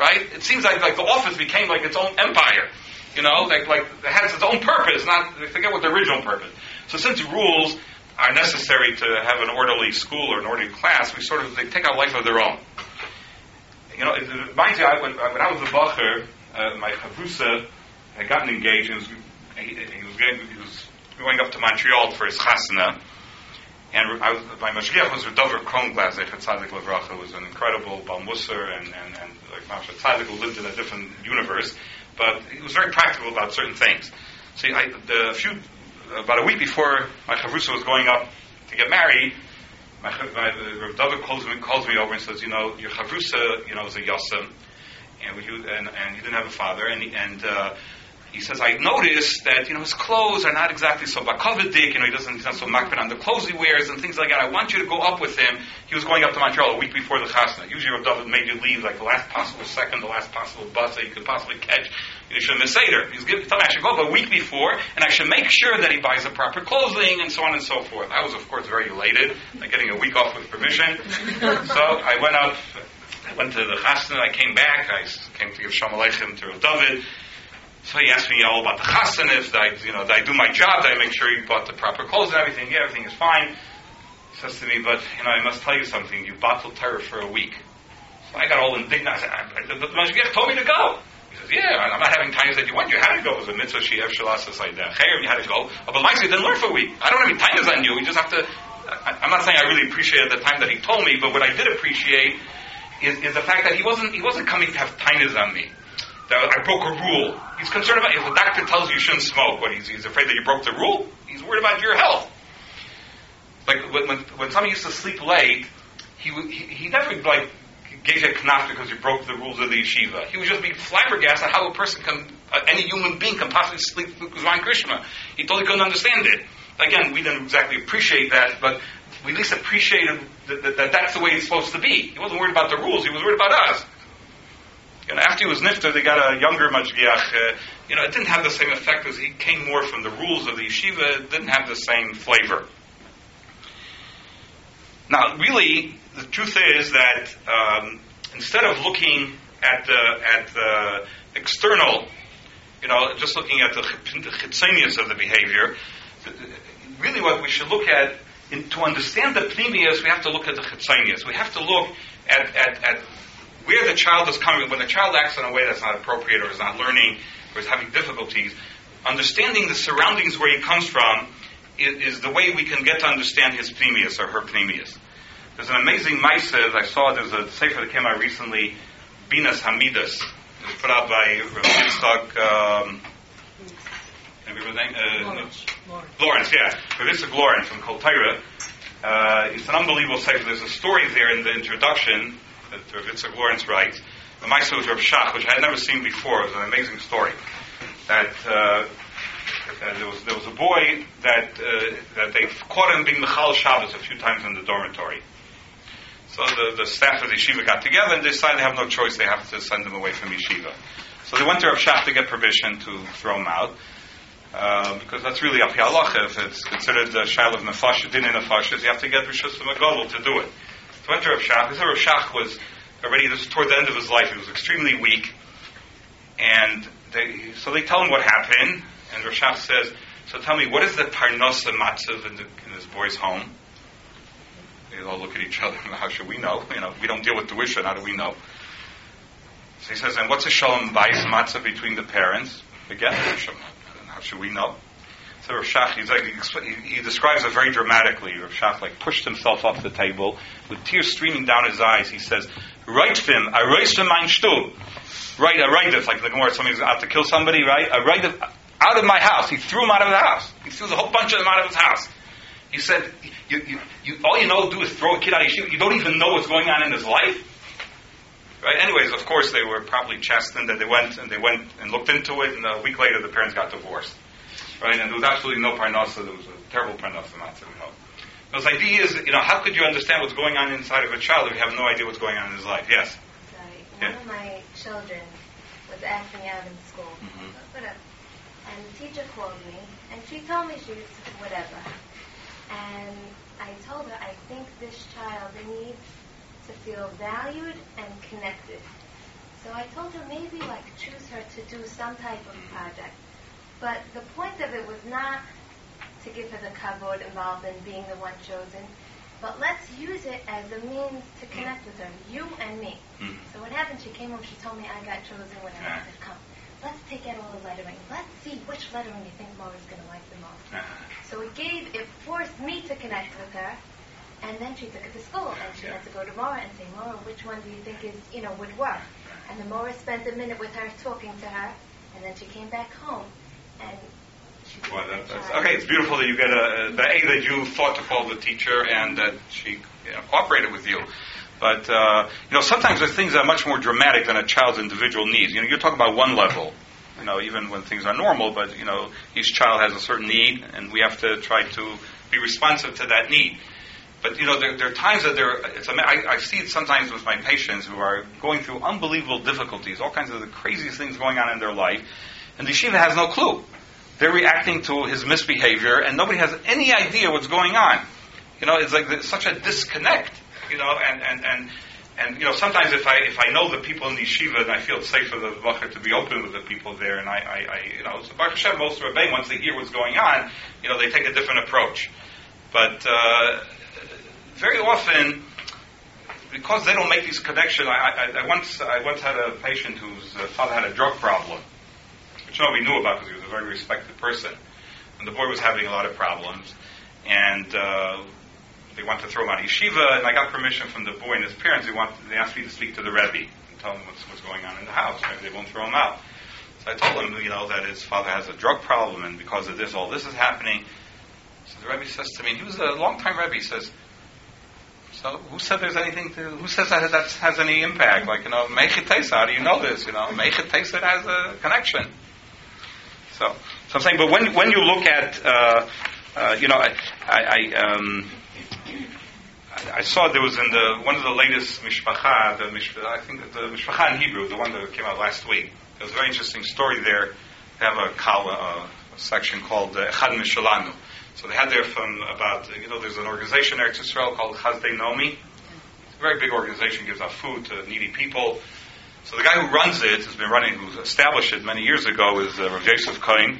S1: right? It seems like, like the office became like its own empire, you know, like, like it has its own purpose, not, they forget what the original purpose. So since rules are necessary to have an orderly school or an orderly class, we sort of, they take on life of their own. You know, it, reminds me, I, when, when I was a Bacher, uh, my Chavrusa had gotten engaged, and was, he, he, was getting, he was going up to Montreal for his chasana, and I was, my mashgiach was a Dovid Kronglas, Echet Tzadik Levracha, was an incredible Balmusser and, and, and like Masha who lived in a different universe, but he was very practical about certain things. See, I, the few, about a week before my Chavrusa was going up to get married, my, my Rav David calls me, calls me over and says, you know, your Chavrusa, you know, is a Yassim, and, and, and he didn't have a father, and, and uh, he says, I noticed that, you know, his clothes are not exactly so bakovidik, you know, he doesn't, he's not so makpid on the clothes he wears and things like that. I want you to go up with him. He was going up to Montreal a week before the chasna. Usually Rav David made you leave like the last possible second, the last possible bus that you could possibly catch. You should miss Seder. He's giving, telling me I should go up a week before, and I should make sure that he buys the proper clothing and so on and so forth. I was, of course, very elated, like getting a week off with permission. so I went up, I went to the chasna, I came back, I came to give Shalom Aleichem to Rav David. So he asked me all about the chassan, I, you know, I do my job, I make sure he bought the proper clothes and everything? Yeah, everything is fine. He says to me, but, you know, I must tell you something, you bittul Torah for a week. So I got all indignant. I said, I, I, the Mashgiach told me to go. He says, yeah, I'm not having times that you went. You had to go. It was a mitzvah, she'ev, shalas, chayim, uh, you had to go. But my didn't learn for a week. I don't have any times on you. You just have to, I, I'm not saying I really appreciated the time that he told me, but what I did appreciate is, is the fact that he wasn't, he wasn't coming to have tinus on me that I broke a rule. He's concerned about if the doctor tells you you shouldn't smoke, what he's, he's afraid that you broke the rule. He's worried about your health. Like when when, when somebody used to sleep late, he he, he never like gave you a knaf because you broke the rules of the yeshiva. He would just be flabbergasted how a person can, uh, any human being can possibly sleep with Zman Krishna. He totally couldn't understand it. Again, we didn't exactly appreciate that, but we at least appreciated that, that, that that's the way it's supposed to be. He wasn't worried about the rules; he was worried about us. You know, after he was nifter, they got a younger mashgiach. Uh, you know, it didn't have the same effect as he came more from the rules of the yeshiva. It didn't have the same flavor. Now, really, the truth is that um, instead of looking at the at the external, you know, just looking at the chitzonius of the behavior, really, what we should look at in, to understand the pnimius, we have to look at the chitzonius. We have to look at, at, at where the child is coming, when the child acts in a way that's not appropriate or is not learning or is having difficulties, understanding the surroundings where he comes from is, is the way we can get to understand his pnimius or her pnimius. There's an amazing Mises I saw. There's a sefer that came out recently, Binas Hamidus. It was put out by Yitzchak. Um, have you name? Uh,
S2: Lawrence. Lawrence.
S1: Lawrence, yeah. Yitzchak Lawrence from Kol. Uh, it's an unbelievable sefer. There's a story there in the introduction that Rabbi Yitzchak Lawrence writes. The Mises of Shach, which I had never seen before. It was an amazing story. That uh, there was there was a boy that uh, that they caught him being Michal Shabbos a few times in the dormitory. So the, the staff of the yeshiva got together and decided they have no choice; they have to send him away from yeshiva. So they went to Rav Shach to get permission to throw him out. Uh, because that's really a halacha. If it's considered a shail of nefashis, din in nefashis, you have to get rishus from a to do it. So went to Rav Shach. This Rav Shach was already this was toward the end of his life. He was extremely weak, and they, so they tell him what happened. And Rav Shach says, "So tell me, what is the parnasa matzav in, the, in this boy's home?" They all look at each other. [laughs] How should we know? You know, we don't deal with tuition. How do we know? So he says, "And what's a shalom bayis matzav between the parents?" Again, how should we know? So Rav Shach, like, he, describes it very dramatically. Rav Shach like pushed himself off the table with tears streaming down his eyes. He says, "Right him, I him mein shtul. Right, I write this like the Gemara. Somebody's out to kill somebody, right? I write it out of my house. He threw him out of the house. He threw the whole bunch of them out of his house. He said, you, you, you, all you know do is throw a kid out of yeshiva. You don't even know what's going on in his life. Right? Anyways, of course, they were probably chastened and they went and they went and looked into it, and a week later, the parents got divorced. Right? And there was absolutely no parnasa. There was a terrible parnasa matzah. You know. Those ideas, you know, how could you understand what's going on inside of a child if you have no idea what's going on in his life? Yes.
S3: Sorry.
S1: Yeah.
S3: One of my children was acting out in school.
S1: Mhm.
S3: Whatever. And the teacher called me, and she told me she was whatever. And I told her, I think this child needs to feel valued and connected. So I told her maybe like choose her to do some type of project. But the point of it was not to give her the kavod involved in being the one chosen, but let's use it as a means to connect with her, you and me.
S1: Mhm.
S3: So what happened? She came home. She told me I got chosen when I said, "Come, let's take out all the lettering. Let's see which lettering you think Laura's going to like the most." So it gave, it forced me to connect with her, and then she took it to school, and she had to go to Maura and say, Maura, which one do you think is, you know, would work? And then Maura spent a minute with her talking to her, and then she came back home,
S1: Well, that, that's, okay, it's beautiful that you get a, the A that you thought to call the teacher and that she you know, cooperated with you. But, uh, you know, sometimes there's things are much more dramatic than a child's individual needs. You know, you're talking about one level, you know, even when things are normal, but, you know, each child has a certain need and we have to try to be responsive to that need. But, you know, there, there are times that there, it's, I, I see it sometimes with my patients who are going through unbelievable difficulties, all kinds of the craziest things going on in their life, and the yeshiva has no clue they're reacting to his misbehavior, and nobody has any idea what's going on. You know, it's like such a disconnect. You know, and and and and you know, sometimes if I if I know the people in the yeshiva, and I feel it's safe for the bacher to be open with the people there, and I, I, I you know, so Baruch Hashem, most of Rebbeim, once they hear what's going on, you know, they take a different approach. But uh, very often, because they don't make these connections, I, I, I once I once had a patient whose uh, father had a drug problem which nobody knew about because he was a very respected person. And the boy was having a lot of problems, and uh, they wanted to throw him out of yeshiva. And I got permission from the boy and his parents. They want they asked me to speak to the rebbe and tell him what's, what's going on in the house. Maybe they won't throw him out. So I told him, you know, that his father has a drug problem, and because of this, all this is happening. So the rebbe says to me, he was a long-time rebbe. He says. So who said there's anything to? Who says that that has any impact? Like you know, Meichet Tesa. How do you know this? You know, Meichet Tesa has a connection. So, so I'm saying, but when when you look at, uh, uh, you know, I, I, I, um, I, I saw there was in the one of the latest mishpacha, the mish, I think the mishpacha in Hebrew, the one that came out last week. There was a very interesting story there. They have a, uh, a section called uh, Echad Mishalanu. So they had there from about, you know, there's an organization there in Israel called Chasdei Naomi. It's a very big organization, gives out food to needy people. So the guy who runs it, has been running, who's established it many years ago, is uh, Rav Yosef Cohen.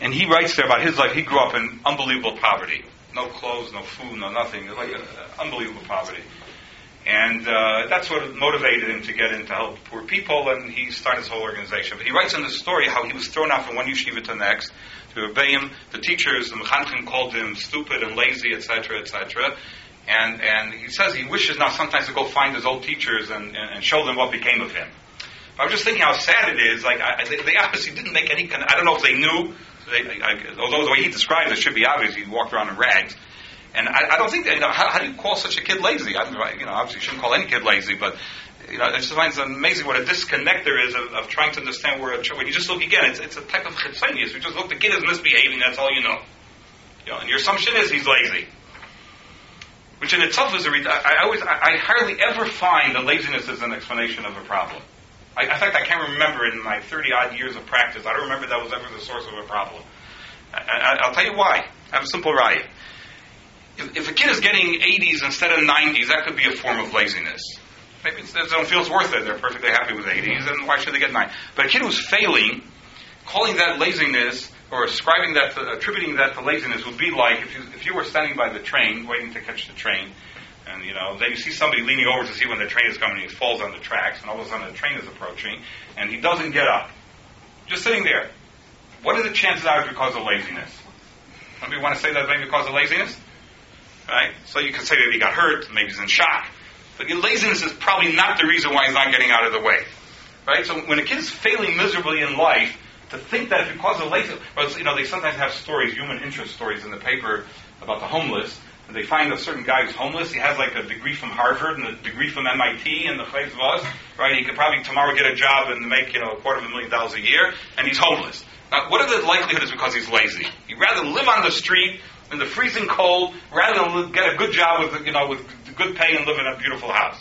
S1: And he writes there about his life. He grew up in unbelievable poverty. No clothes, no food, no nothing. Like uh, unbelievable poverty. And uh, that's what motivated him to get in to help poor people, and he started his whole organization. But he writes in the story how he was thrown out from one yeshiva to the next. To obey him, the teachers, the mechanchim called him stupid and lazy, etc., etc. And, and he says he wishes now sometimes to go find his old teachers and, and, and show them what became of him. I was just thinking how sad it is. Like I, they, they obviously didn't make any. Con- I don't know if they knew. They, I, although the way he describes it should be obvious. He walked around in rags. And I, I don't think that, you know, how, how do you call such a kid lazy? I, you know, obviously you shouldn't call any kid lazy, but, you know, I just find it amazing what a disconnect there is of, of trying to understand where a child, when you just look again, it's, it's a type of chitzonius. You just look, the kid is misbehaving, that's all you know. You know, and your assumption is he's lazy. Which in itself is a, re- I, always, I, I hardly ever find that laziness is an explanation of a problem. I, in fact, I can't remember in my 30 odd years of practice, I don't remember that was ever the source of a problem. I, will tell you why. I have a simple right. If, if, a kid is getting 80s instead of 90s, that could be a form of laziness. Maybe they don't feel it's worth it. They're perfectly happy with 80s, and why should they get 9? But a kid who's failing, calling that laziness or ascribing that, to, attributing that to laziness would be like if you, if you were standing by the train, waiting to catch the train, and you know, then you see somebody leaning over to see when the train is coming, and he falls on the tracks, and all of a sudden the train is approaching, and he doesn't get up. Just sitting there. What are the chances are because of laziness? Somebody want to say that maybe because of laziness? Right? So you can say that he got hurt, maybe he's in shock. But laziness is probably not the reason why he's not getting out of the way. Right? So when a kid is failing miserably in life, to think that because of laziness, well, you know, they sometimes have stories, human interest stories in the paper about the homeless, and they find a certain guy who's homeless. He has like a degree from Harvard and a degree from MIT and the place was, right? He could probably tomorrow get a job and make, you know, a quarter of a million dollars a year, and he's homeless. Now, what are the likelihoods because he's lazy? He'd rather live on the street in the freezing cold rather than get a good job with, you know, with good pay and live in a beautiful house.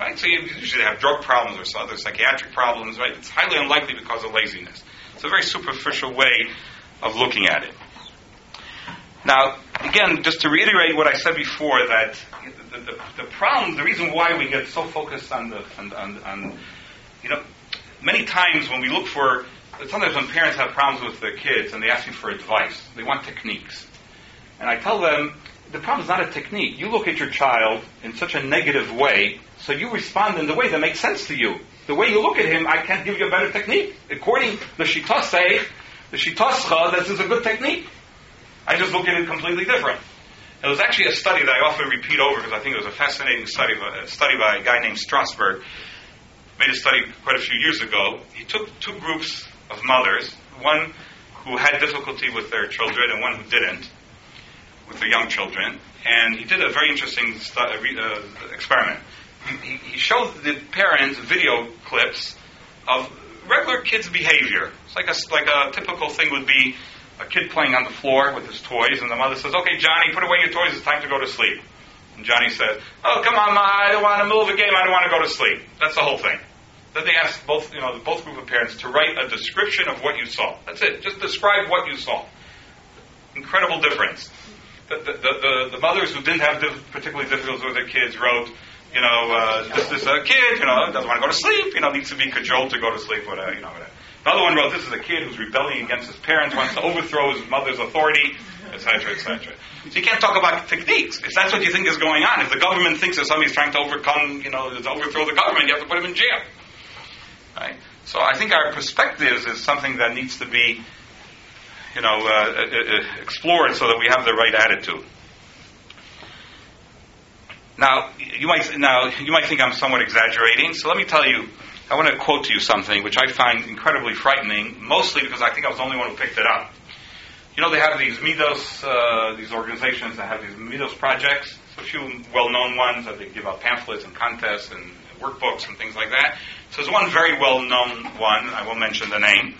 S1: Right? So you usually have drug problems or other psychiatric problems, right? It's highly unlikely because of laziness. It's a very superficial way of looking at it. Now, again, just to reiterate what I said before, that the, the, the problem, the reason why we get so focused on the, on, on, on, you know, many times when we look for, sometimes when parents have problems with their kids and they ask me for advice, they want techniques. And I tell them, the problem is not a technique. You look at your child in such a negative way, so you respond in the way that makes sense to you. The way you look at him, I can't give you a better technique. According to the the Shitascha, this is a good technique. I just look at it completely different. It was actually a study that I often repeat over because I think it was a fascinating study, a study by a guy named Strasberg. Made a study quite a few years ago. He took two groups of mothers, one who had difficulty with their children and one who didn't with their young children, and he did a very interesting stu- uh, experiment. He, he showed the parents video clips of regular kids' behavior. It's like a, like a typical thing would be a kid playing on the floor with his toys, and the mother says, "Okay, Johnny, put away your toys. It's time to go to sleep." And Johnny says, "Oh, come on, Ma, I don't want to move a game. I don't want to go to sleep." That's the whole thing. Then they asked both, you know, both group of parents to write a description of what you saw. That's it. Just describe what you saw. Incredible difference the, the, the, mothers who didn't have particularly difficulties with their kids wrote, you know, uh, this, this uh, kid, you know, doesn't want to go to sleep, you know, needs to be cajoled to go to sleep, whatever, you know, whatever. Another one wrote, this is a kid who's rebelling against his parents, wants to overthrow his mother's authority, etc., etc. So you can't talk about techniques. If that's what you think is going on, if the government thinks that somebody's trying to overcome, you know, to overthrow the government, you have to put him in jail. Right? So I think our perspectives is something that needs to be you know, uh, uh, uh, explored so that we have the right attitude. Now, you might now you might think I'm somewhat exaggerating. So let me tell you, I want to quote to you something which I find incredibly frightening, mostly because I think I was the only one who picked it up. You know, they have these middos, uh, these organizations that have these middos projects. a few well-known ones that they give out pamphlets and contests and workbooks and things like that. So there's one very well-known one. I won't mention the name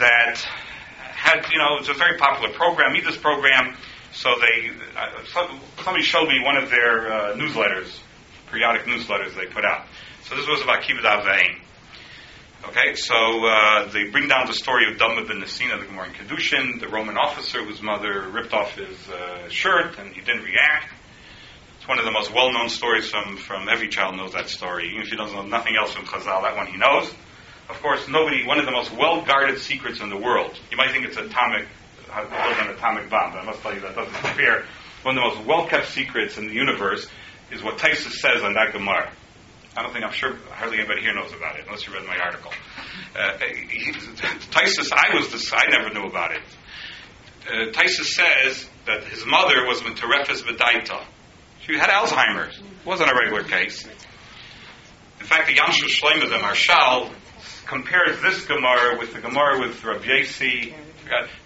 S1: that had, you know, it's a very popular program, middos program. So they, uh, somebody showed me one of their uh, newsletters, periodic newsletters they put out. So this was about Kibbud Av Va'em. Okay, so uh, they bring down the story of Dama ben Nasina, the Gemara in Kedushin, the Roman officer whose mother ripped off his uh, shirt and he didn't react. It's one of the most well-known stories from, from every child knows that story. Even if he doesn't know nothing else from Chazal, that one he knows of course, nobody, one of the most well guarded secrets in the world. You might think it's atomic, an atomic bomb, but I must tell you that doesn't compare. One of the most well kept secrets in the universe is what Tosfos says on that Gemara. I don't think I'm sure hardly anybody here knows about it unless you read my article. Uh, he, Tosfos, I was this, I never knew about it. Uh, Tosfos says that his mother was Metarefes Bedaita. She had Alzheimer's. It wasn't a regular case. In fact, the Yam Shel Shlomo, the Maharshal, compares this Gemara with the Gemara with Rabbi Yasi,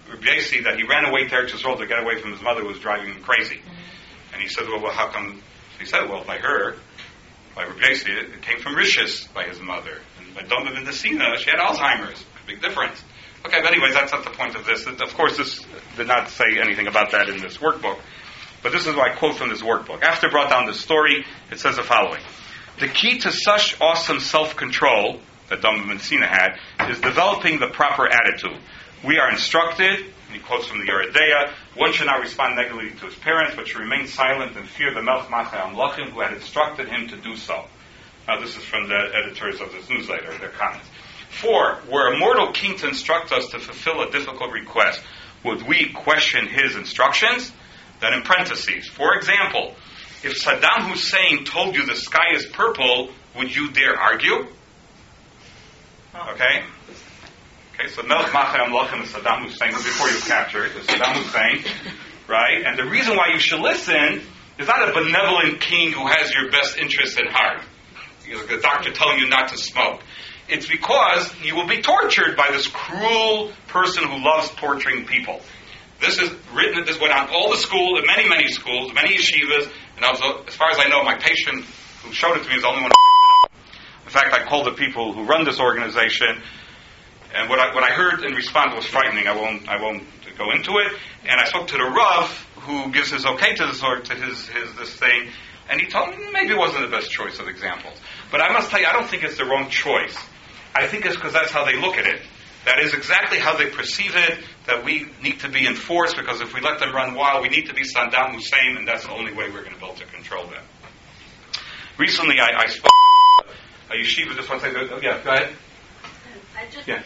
S1: Rabbi that he ran away to Eretz Yisrael to get away from his mother who was driving him crazy. Mm-hmm. And he said, well, well how come? He said, well, by her, by Rabbi it came from Rishis by his mother. And by Doma ben she had Alzheimer's. Big difference. Okay, but anyways, that's not the point of this. Of course, this did not say anything about that in this workbook. But this is what I quote from this workbook. After brought down the story, it says the following. The key to such awesome self-control that Dama Mencina had is developing the proper attitude. We are instructed, and he quotes from the Yoreh Deah, one should not respond negatively to his parents, but should remain silent and fear the Melch Machai Amlachim, who had instructed him to do so. Now, this is from the editors of this newsletter, their comments. Four, were a mortal king to instruct us to fulfill a difficult request, would we question his instructions? Then in parentheses, for example, if Saddam Hussein told you the sky is purple, would you dare argue? Oh. Okay? Okay, so Melch Machem Lochem is Saddam Hussein before he was captured. It's Saddam Hussein, [laughs] right? And the reason why you should listen is not a benevolent king who has your best interest in heart. You know, the doctor telling you not to smoke. It's because you will be tortured by this cruel person who loves torturing people. This is written, this went on all the schools, many, many schools, many yeshivas, and was, as far as I know, my patient who showed it to me was the only one who picked it up. In fact, I called the people who run this organization, and what I, what I heard in response was frightening. I won't, I won't go into it. And I spoke to the Rav, who gives his okay to this, or to his, his, this thing, and he told me maybe it wasn't the best choice of examples. But I must tell you, I don't think it's the wrong choice. I think it's because that's how they look at it. That is exactly how they perceive it, that we need to be enforced, because if we let them run wild, we need to be Saddam Hussein, and that's the only way we're going to be able to control them. Recently, I, I spoke to a yeshiva, just to say, oh, yeah, go ahead.
S7: I just,
S1: Yeah.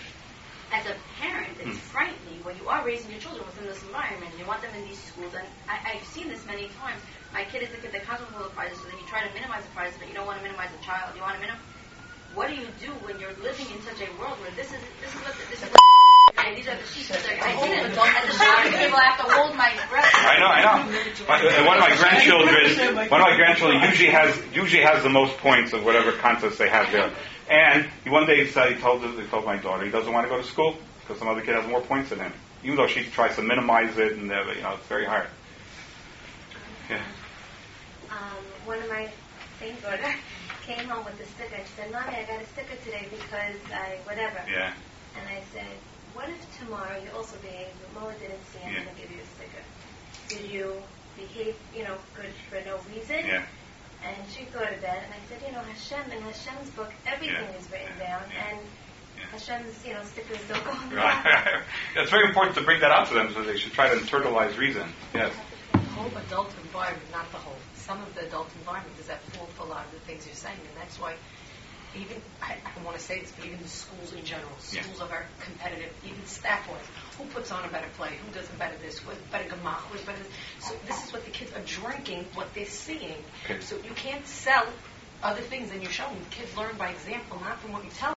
S7: As a parent, it's
S1: Mm.
S7: frightening when you are raising your children within this environment. You want them in these schools, and I, I've seen this many times. My kid is a kid that comes with the prizes, so then you try to minimize the prizes, but you don't want to minimize the child. You want to minimize. What do you do when you're living in such a world where this is this is what the, this is what and these are the sheep that I see it. As a child, people have to hold my breath.
S1: I know, I know. My, uh, one of my grandchildren, one of my grandchildren usually has usually has the most points of whatever contest they have there. And he, one day he said, he told he told my daughter he doesn't want to go to school because some other kid has more points than him, even though she tries to minimize it and uh, you know it's very hard. Yeah.
S3: Um, one of my same daughter came home with a sticker. She said, Mommy, I got a sticker today because I, whatever.
S1: Yeah.
S3: And I said, what if tomorrow you also behave, but Moa didn't see it
S1: Yeah.
S3: and give you a sticker? Did you behave, you know, good for no reason?
S1: Yeah.
S3: And she thought of that, and I said, you know, Hashem, in Hashem's book, everything
S1: Yeah.
S3: is written
S1: Yeah.
S3: down,
S1: Yeah.
S3: and
S1: Yeah.
S3: Hashem's, you know, stickers don't [laughs] go on the
S1: Right.
S3: back. [laughs]
S1: it's very important to bring that out to them so they should try to internalize reason. Yes.
S2: The whole adult environment, not the whole. Some of the adult environment is that fault for a lot of the things you're saying, and that's why even I, I don't want to say this, but even the schools in general,
S1: Yeah.
S2: schools are very competitive. Even staff-wise, who puts on a better play? Who does a better this? Who's better gemach? Who's better? This? So this is what the kids are drinking, what they're seeing.
S1: Okay.
S2: So you can't sell other things than you're showing. Kids learn by example, not from what you tell.